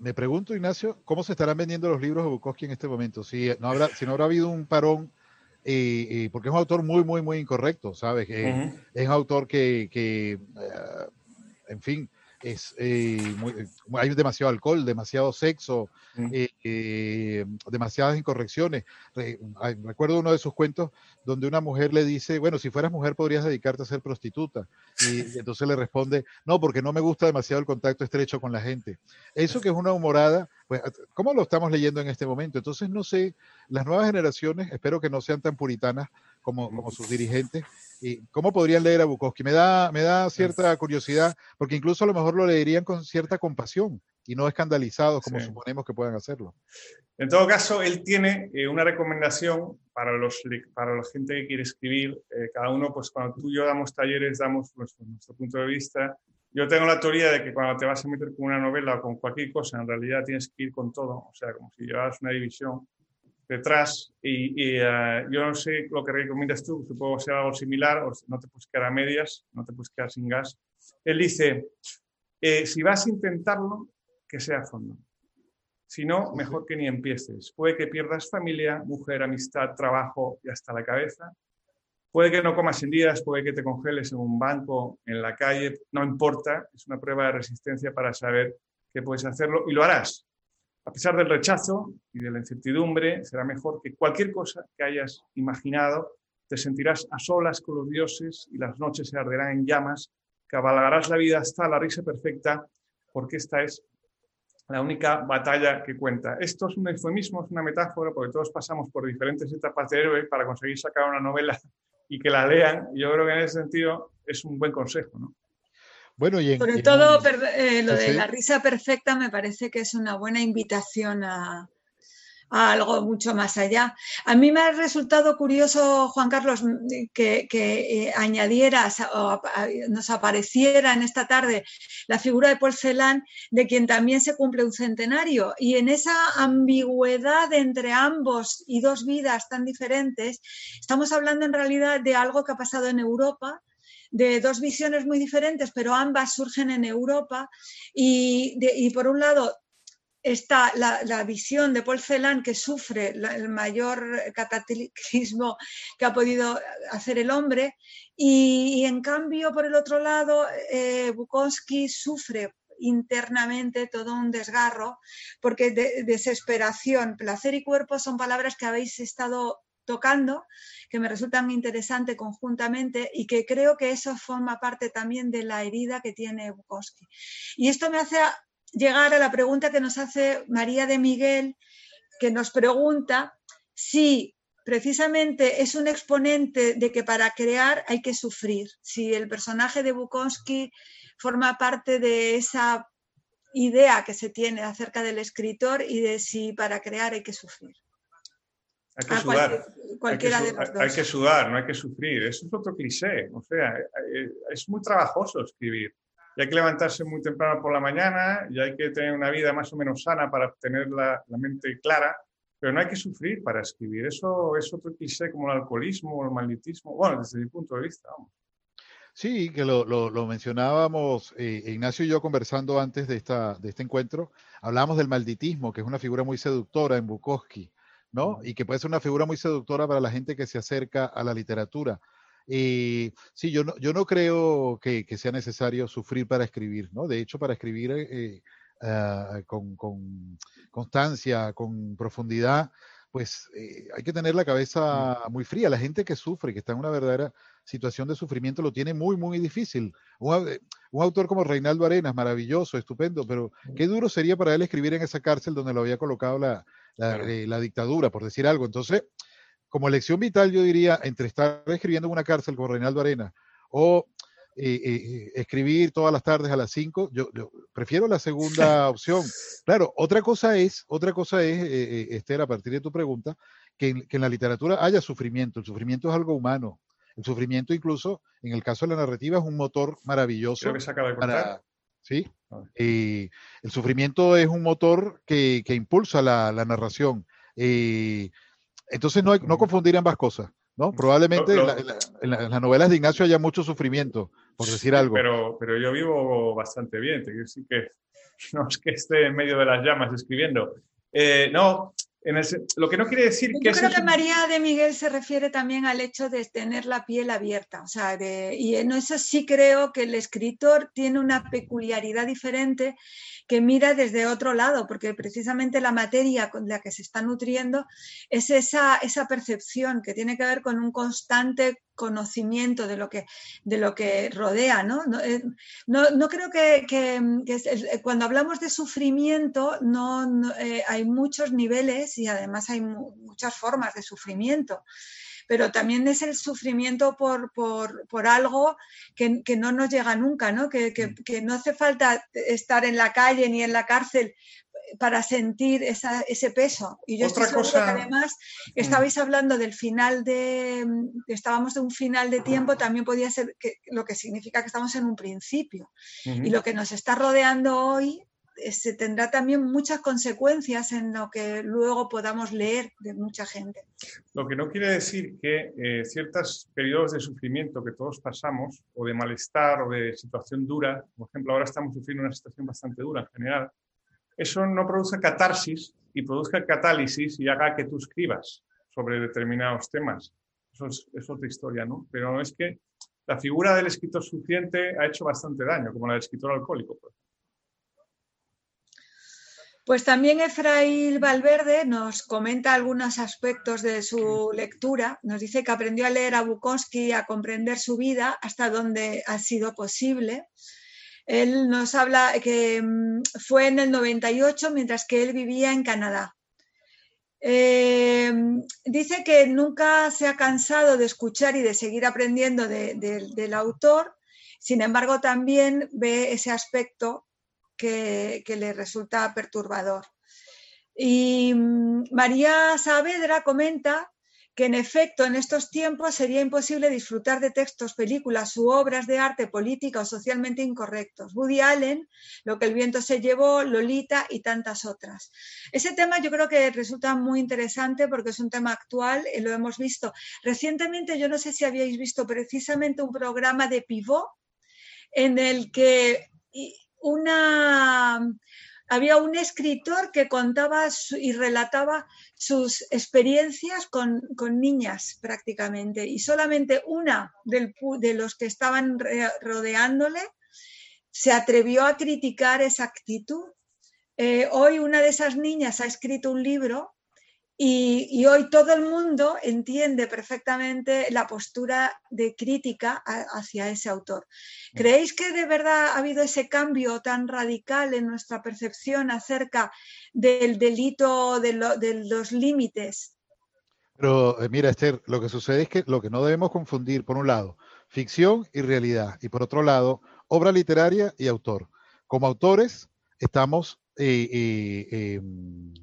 me pregunto, Ignacio, ¿cómo se estarán vendiendo los libros de Bukowski en este momento? Si no habrá, si no habrá habido un parón, porque es un autor muy, muy, muy incorrecto, ¿sabes? Es un autor que, que eh, en fin, es, eh, hay demasiado alcohol, demasiado sexo, eh, eh, demasiadas incorrecciones. recuerdo uno de sus cuentos donde una mujer le dice, bueno, si fueras mujer podrías dedicarte a ser prostituta. Y, <laughs> entonces le responde, no, porque no me gusta demasiado el contacto estrecho con la gente. Eso que es una humorada, pues, ¿cómo lo estamos leyendo en este momento? Entonces, no sé, las nuevas generaciones, espero que no sean tan puritanas como, como sus dirigentes, ¿Y ¿Cómo podrían leer a Bukowski? Me da, me da cierta curiosidad, porque incluso a lo mejor lo leerían con cierta compasión y no escandalizados como suponemos que puedan hacerlo. En todo caso, él tiene eh, una recomendación para, los, para la gente que quiere escribir. Eh, cada uno, pues cuando tú y yo damos talleres, damos nuestro, nuestro punto de vista. Yo tengo la teoría de que cuando te vas a meter con una novela o con cualquier cosa, en realidad tienes que ir con todo, o sea, como si llevas una división detrás y, eh, yo no sé lo que recomiendas tú, supongo ser algo similar, no te puedes a medias, no te puedes sin gas. Él dice, eh, si vas a intentarlo, que sea a fondo. Si no, mejor que ni empieces. Puede que pierdas familia, mujer, amistad, trabajo y hasta la cabeza. Puede que no comas en días, puede que te congeles en un banco, en la calle, no importa, es una prueba de resistencia para saber que puedes hacerlo y lo harás. A pesar del rechazo y de la incertidumbre, será mejor que cualquier cosa que hayas imaginado. Te sentirás a solas con los dioses y las noches se arderán en llamas. Cabalgarás la vida hasta la risa perfecta, porque esta es la única batalla que cuenta. Esto es un eufemismo, es una metáfora, porque todos pasamos por diferentes etapas de héroe para conseguir sacar una novela y que la lean. Yo creo que en ese sentido es un buen consejo. ¿no? Bueno, y Sobre todo eh, lo de la risa perfecta me parece que es una buena invitación a, algo mucho más allá. A mí me ha resultado curioso, Juan Carlos, que, que eh, añadieras o nos apareciera en esta tarde la figura de Porcelán, de quien también se cumple un centenario. Y en esa ambigüedad entre ambos y dos vidas tan diferentes, estamos hablando en realidad de algo que ha pasado en Europa de dos visiones muy diferentes, pero ambas surgen en Europa. Y, por un lado está la, visión de Paul Celan, que sufre el mayor cataclismo que ha podido hacer el hombre, y, en cambio, por el otro lado, eh, Bukowski sufre internamente todo un desgarro, porque desesperación, placer y cuerpo son palabras que habéis estado tocando, que me resultan interesantes conjuntamente y que creo que eso forma parte también de la herida que tiene Bukowski. Y esto me hace llegar a la pregunta que nos hace María de Miguel, que nos pregunta si precisamente es un exponente de que para crear hay que sufrir. Si el personaje de Bukowski forma parte de esa idea que se tiene acerca del escritor y de si para crear hay que sufrir. Hay que sudar. Cualquiera de los dos. Hay que sudar, no hay que sufrir. Eso es otro cliché. O sea, eh, es muy trabajoso escribir. Y hay que levantarse muy temprano por la mañana y hay que tener una vida más o menos sana para tener la, la mente clara pero no hay que sufrir para escribir. Eso es otro cliché como el alcoholismo o el malditismo. Bueno, desde mi punto de vista, vamos. Sí, que lo, lo, mencionábamos eh, Ignacio y yo conversando antes de, esta, de este encuentro. Hablábamos del malditismo, que es una figura muy seductora en Bukowski, ¿no? Y que puede ser una figura muy seductora para la gente que se acerca a la literatura. Y sí, yo no, yo no creo que, que sea necesario sufrir para escribir, ¿no? De hecho, para escribir eh, eh, con, constancia, con profundidad, pues eh, hay que tener la cabeza muy fría. La gente que sufre, que está en una verdadera situación de sufrimiento, lo tiene muy, muy difícil. Un, eh, autor como Reinaldo Arenas, maravilloso, estupendo, pero qué duro sería para él escribir en esa cárcel donde lo había colocado la, la dictadura, por decir algo. Entonces, como lección vital, yo diría, entre estar escribiendo en una cárcel con Reinaldo Arenas o escribir todas las tardes a las 5, yo, prefiero la segunda <laughs> opción. Claro, otra cosa es, otra cosa es, eh, eh, Esther, a partir de tu pregunta, que en, la literatura haya sufrimiento. El sufrimiento es algo humano. El sufrimiento, incluso, en el caso de la narrativa, es un motor maravilloso. que se acaba de para, ¿sí? el sufrimiento es un motor que, impulsa la, narración. entonces, no, hay, no confundir ambas cosas. ¿no? Probablemente en, las novelas de Ignacio haya mucho sufrimiento, por decir algo. Pero, pero yo vivo bastante bien, te decir que <laughs> no es que esté en medio de las llamas escribiendo. Eh, no, lo que no quiere decir que... Yo creo que María de Miguel se refiere también al hecho de tener la piel abierta. O sea, de, y en eso sí creo que el escritor tiene una peculiaridad diferente que mira desde otro lado, porque precisamente la materia con la que se está nutriendo es esa, esa percepción que tiene que ver con un constante conocimiento de lo que, de lo que rodea. No, no, eh, creo que, eh, cuando hablamos de sufrimiento no, eh, hay muchos niveles y además hay muchas formas de sufrimiento pero también es el sufrimiento por, algo que, no nos llega nunca, ¿no? Que, mm. no hace falta estar en la calle ni en la cárcel para sentir ese peso. Y yo Otra estoy cosa... que además mm. estabais hablando del final de, estábamos de un final de tiempo, también podía ser que, lo que significa que estamos en un principio. Y lo que nos está rodeando hoy se tendrá también muchas consecuencias en lo que luego podamos leer de mucha gente. Lo que no quiere decir que eh, ciertos periodos de sufrimiento que todos pasamos, o de malestar, o de situación dura, por ejemplo, ahora estamos sufriendo una situación bastante dura en general, eso no produce catarsis y produzca catálisis y haga que tú escribas sobre determinados temas. Eso es, es otra historia, ¿no? Pero es que la figura del escritor suficiente ha hecho bastante daño, como la del escritor alcohólico. Por ejemplo. Pues también Efraín Valverde nos comenta algunos aspectos de su lectura. Nos dice que aprendió a leer a Bukowski, a comprender su vida hasta donde ha sido posible. Él nos habla que mm, fue en el 98 mientras que él vivía en Canadá. Eh, dice que nunca se ha cansado de escuchar y de seguir aprendiendo del autor, sin embargo también ve ese aspecto que, le resulta perturbador. Y mm, María Saavedra comenta que en efecto en estos tiempos sería imposible disfrutar de textos, películas u obras de arte política o socialmente incorrectos. Woody Allen, Lo que el viento se llevó, Lolita y tantas otras. Ese tema yo creo que resulta muy interesante porque es un tema actual y lo hemos visto. Recientemente, yo no sé si habíais visto precisamente un programa de Pivot en el que una, había un escritor que contaba y relataba sus experiencias con, niñas prácticamente y solamente una de los que estaban rodeándole se atrevió a criticar esa actitud. Eh, hoy una de esas niñas ha escrito un libro y, hoy todo el mundo entiende perfectamente la postura de crítica hacia ese autor. ¿Creéis que de verdad ha habido ese cambio tan radical en nuestra percepción acerca del delito, de, los límites? Pero eh, mira, Esther, lo que sucede es que lo que no debemos confundir, por un lado, ficción y realidad, y por otro lado, obra literaria y autor. Como autores, estamos eh,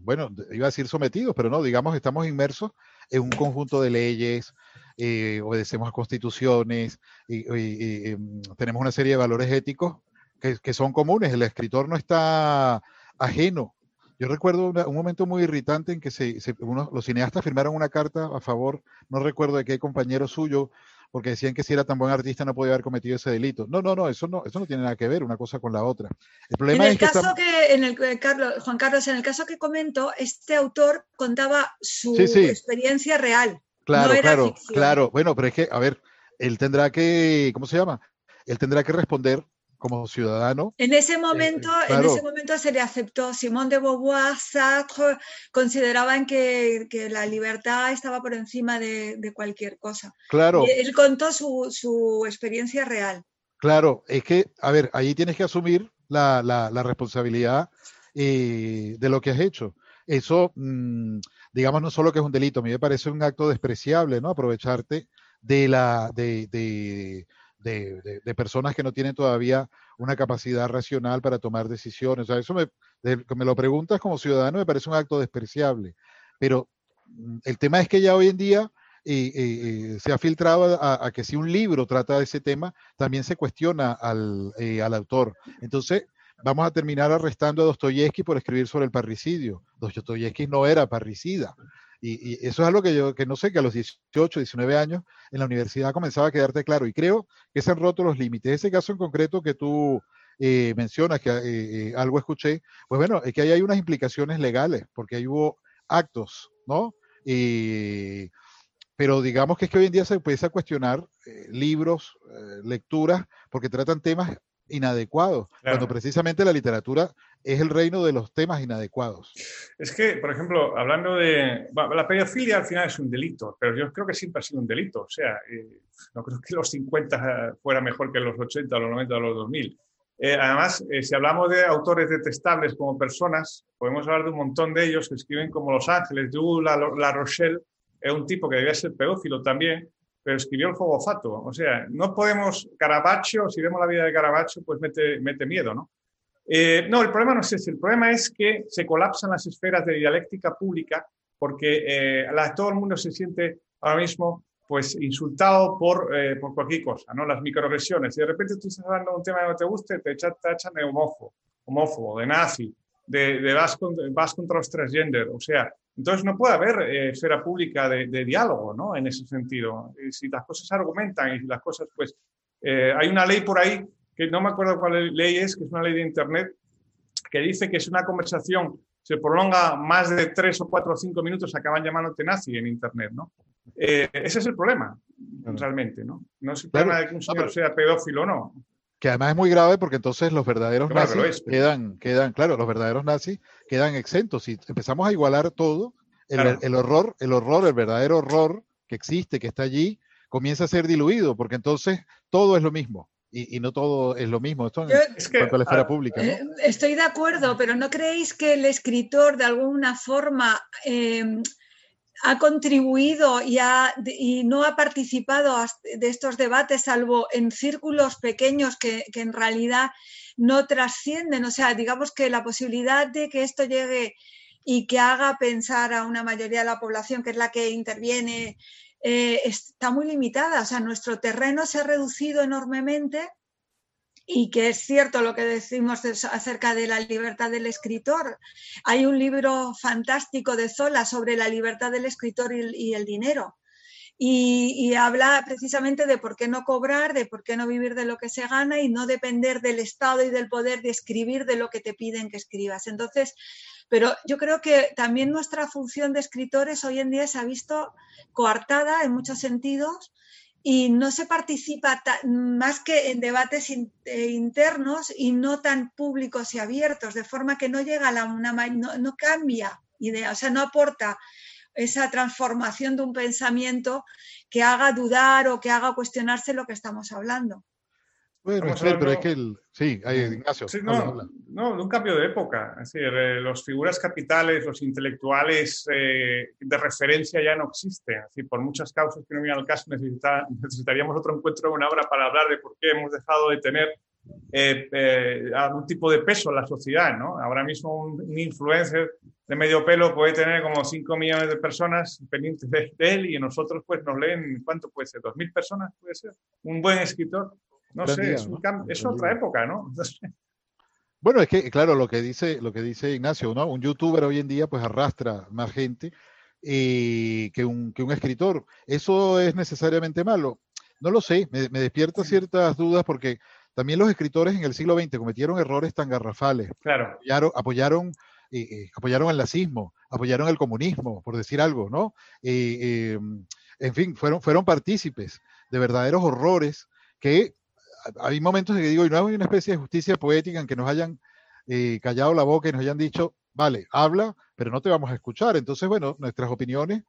bueno, iba a decir sometidos, pero no, digamos, estamos inmersos en un conjunto de leyes, eh, obedecemos a constituciones, em, tenemos una serie de valores éticos que, son comunes. El escritor no está ajeno. Yo recuerdo un momento muy irritante en que se, los cineastas firmaron una carta a favor, no recuerdo de qué compañero suyo, porque decían que si era tan buen artista no podía haber cometido ese delito. No, no, no, eso no, eso no tiene nada que ver una cosa con la otra. El problema en el caso que, en el, Carlos, Juan Carlos, en el caso que comento, este autor contaba su experiencia real. Claro, claro, claro. Bueno, pero es que, a ver, él tendrá que, ¿cómo se llama? Él tendrá que responder como ciudadano. En ese eh, momento, en ese momento se le aceptó. Simón de Beauvoir, Sartre consideraban que, la libertad estaba por encima de, cualquier cosa. Claro. él contó su, experiencia real. Claro, es que, a ver, ahí tienes que asumir la, responsabilidad eh, de lo que has hecho. Eso, mm, digamos, no solo que es un delito, a mí me parece un acto despreciable, ¿no? Aprovecharte de la, de, de, personas que no tienen todavía una capacidad racional para tomar decisiones. O sea, eso me, me lo preguntas como ciudadano, me parece un acto despreciable. Pero mm, el tema es que ya hoy en día se ha filtrado a, que si un libro trata de ese tema, también se cuestiona al, eh, al autor. Entonces, vamos a terminar arrestando a Dostoyevsky por escribir sobre el parricidio. Dostoyevsky no era parricida. Y, eso es algo que yo que no sé, que a los 18, 19 años en la universidad comenzaba a quedarte claro. Y creo que se han roto los límites. Ese caso en concreto que tú eh, mencionas, que eh, eh, algo escuché, pues bueno, es que ahí hay unas implicaciones legales, porque ahí hubo actos, ¿no? pero digamos que es que hoy en día se empieza a cuestionar libros, lecturas, porque tratan temas inadecuados, cuando precisamente la literatura es el reino de los temas inadecuados. Es que, por ejemplo, hablando de... la pedofilia al final es un delito, pero yo creo que siempre ha sido un delito. O sea, eh, no creo que los 50 fuera mejor que los 80, los 90 o los 2000. Eh, además, eh, si hablamos de autores detestables como personas, podemos hablar de un montón de ellos que escriben como Los Ángeles, de La, la Rochelle, es un tipo que debía ser pedófilo también, pero escribió el fuego fato. O sea, no podemos, Caravaggio, si vemos la vida de Caravaggio, pues mete, mete miedo, ¿no? Eh, no, el problema no es ese, el problema es que se colapsan las esferas de dialéctica pública porque eh, todo el mundo se siente ahora mismo pues insultado por, eh, por cualquier cosa, ¿no? Las microagresiones. Y de repente tú estás hablando de un tema que no te guste, te echan, de homófobo, homófobo, de nazi, de, de vas, contra, los transgender. O sea, entonces no puede haber eh, esfera pública de, diálogo, ¿no? En ese sentido. si las cosas argumentan y las cosas, pues, eh, hay una ley por ahí, que no me acuerdo cuál ley es, que es una ley de Internet, que dice que si una conversación se prolonga más de tres o cuatro o cinco minutos, acaban llamándote nazi en Internet, ¿no? Eh, ese es el problema, realmente, ¿no? No es el problema de que un señor sea pedófilo o no que además es muy grave porque entonces los verdaderos nazis quedan, quedan, claro, los verdaderos nazis quedan exentos. y empezamos a igualar todo, el, horror, el horror, el verdadero horror que existe, que está allí, comienza a ser diluido, porque entonces todo es lo mismo. Y, no todo es lo mismo. Esto es que, cuanto a la esfera pública. Eh, estoy de acuerdo, pero ¿no creéis que el escritor de alguna forma eh, ha contribuido y, y, no ha participado de estos debates, salvo en círculos pequeños que, en realidad no trascienden. O sea, digamos que la posibilidad de que esto llegue y que haga pensar a una mayoría de la población, que es la que interviene, eh, está muy limitada. O sea, nuestro terreno se ha reducido enormemente y que es cierto lo que decimos acerca de la libertad del escritor. Hay un libro fantástico de Zola sobre la libertad del escritor y, el dinero. Y, habla precisamente de por qué no cobrar, de por qué no vivir de lo que se gana y no depender del Estado y del poder de escribir de lo que te piden que escribas. Entonces, pero yo creo que también nuestra función de escritores hoy en día se ha visto coartada en muchos sentidos y no se participa más que en debates eh, internos y no tan públicos y abiertos, de forma que no llega a la, una, no, no cambia idea, o sea, no aporta esa transformación de un pensamiento que haga dudar o que haga cuestionarse lo que estamos hablando. Bueno, pero es que el, sí, hay Ignacio. no, no, de un cambio de época. Es decir, eh, las figuras capitales, los intelectuales eh, de referencia ya no existen. Es decir, por muchas causas que no vienen al caso, <laughs> necesitaríamos otro encuentro de una hora para hablar de por qué hemos dejado de tener eh, algún tipo de peso en la sociedad. ¿no? Ahora mismo un, influencer de medio pelo puede tener como 5 millones de personas pendientes de, él y nosotros pues nos leen, ¿cuánto puede ser? ¿2.000 personas puede ser? Un buen escritor no sé, es, otra época, ¿no? <laughs> Bueno, es que, claro, lo que dice, lo que dice Ignacio, ¿no? Un youtuber hoy en día pues arrastra más gente eh, que, un, que un escritor. ¿Eso es necesariamente malo? No lo sé, me, despierta ciertas dudas porque también los escritores en el siglo XX cometieron errores tan garrafales. Claro. Apoyaron, apoyaron, eh, eh, apoyaron el nazismo, apoyaron el comunismo, por decir algo, ¿no? en fin, fueron, fueron partícipes de verdaderos horrores que hay momentos en que digo, y no hay una especie de justicia poética en que nos hayan eh, callado la boca y nos hayan dicho, vale, habla, pero no te vamos a escuchar. Entonces, bueno, nuestras opiniones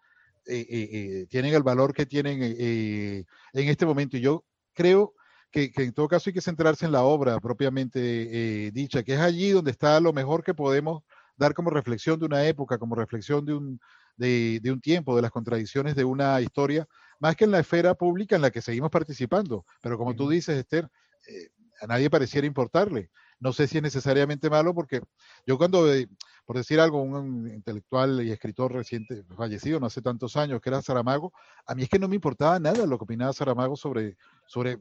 eh, eh, tienen el valor que tienen en este momento. Y yo creo que, en todo caso hay que centrarse en la obra propiamente dicha, que es allí donde está lo mejor que podemos dar como reflexión de una época, como reflexión de un, de, de un tiempo, de las contradicciones de una historia más que en la esfera pública en la que seguimos participando. Pero como tú dices, Esther, eh, a nadie pareciera importarle. No sé si es necesariamente malo porque yo cuando, eh, por decir algo, un intelectual y escritor reciente, fallecido no hace tantos años, que era Saramago, a mí es que no me importaba nada lo que opinaba Saramago sobre, sobre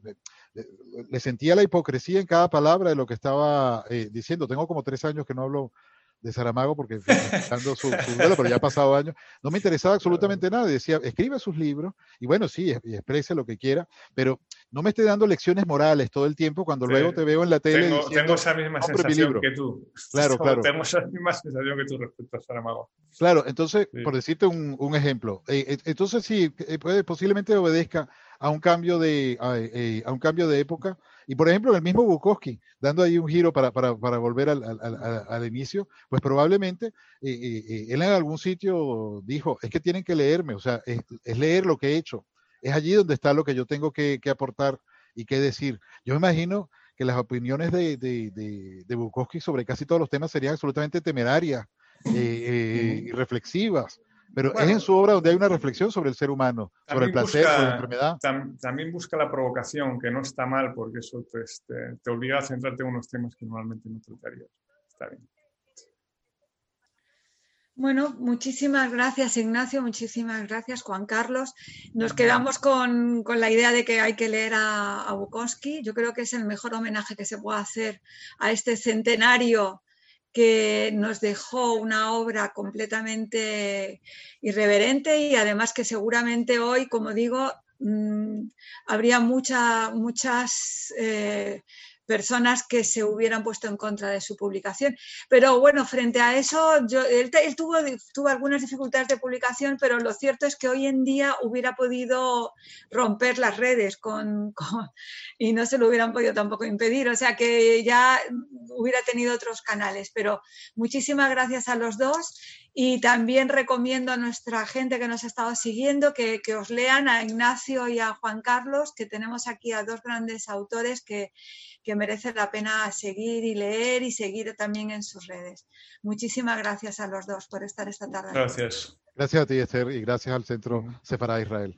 eh, le sentía la hipocresía en cada palabra de lo que estaba diciendo. Tengo como tres años que no hablo de Saramago porque su, su pero ya ha pasado años, no me interesaba absolutamente nada. Decía, escribe sus libros y bueno, sí, y exprese lo que quiera, pero no me esté dando lecciones morales todo el tiempo cuando luego te veo en la tele. Tengo, tengo esa misma sensación que tú. Claro, <laughs> claro. Tengo esa misma sensación que tú respecto a Saramago. Claro, entonces, por decirte un, un ejemplo, eh, eh, entonces sí, eh, puede, posiblemente obedezca a un cambio de, a, un cambio de época. Y por ejemplo, el mismo Bukowski, dando ahí un giro para, para, para volver al, al, al, inicio, pues probablemente él en algún sitio dijo, es que tienen que leerme, o sea, es, es leer lo que he hecho es allí donde está lo que yo tengo que, aportar y que decir. Yo me imagino que las opiniones de, de, Bukowski sobre casi todos los temas serían absolutamente temerarias eh, eh, y reflexivas. Pero es en su obra donde hay una reflexión sobre el ser humano, sobre el placer, sobre la enfermedad. también busca la provocación, que no está mal, porque eso te, te, te obliga a centrarte en unos temas que normalmente no tratarías. Está bien. Bueno, muchísimas gracias Ignacio, muchísimas gracias Juan Carlos. Nos quedamos con, la idea de que hay que leer a, Bukowski. Yo creo que es el mejor homenaje que se puede hacer a este centenario que nos dejó una obra completamente irreverente y además que seguramente hoy, como digo, mm, habría mucha, muchas eh, personas que se hubieran puesto en contra de su publicación. Pero bueno, frente a eso, yo, él, tuvo, algunas dificultades de publicación, pero lo cierto es que hoy en día hubiera podido romper las redes <laughs> con, y no se lo hubieran podido tampoco impedir. O sea que ya hubiera tenido otros canales. Pero muchísimas gracias a los dos y también recomiendo a nuestra gente que nos ha estado siguiendo que, que, os lean a Ignacio y a Juan Carlos, que tenemos aquí a dos grandes autores que, que merece la pena seguir y leer y seguir también en sus redes. Muchísimas gracias a los dos por estar esta tarde. Gracias. Gracias a ti, Esther, y gracias al Centro Separada Israel.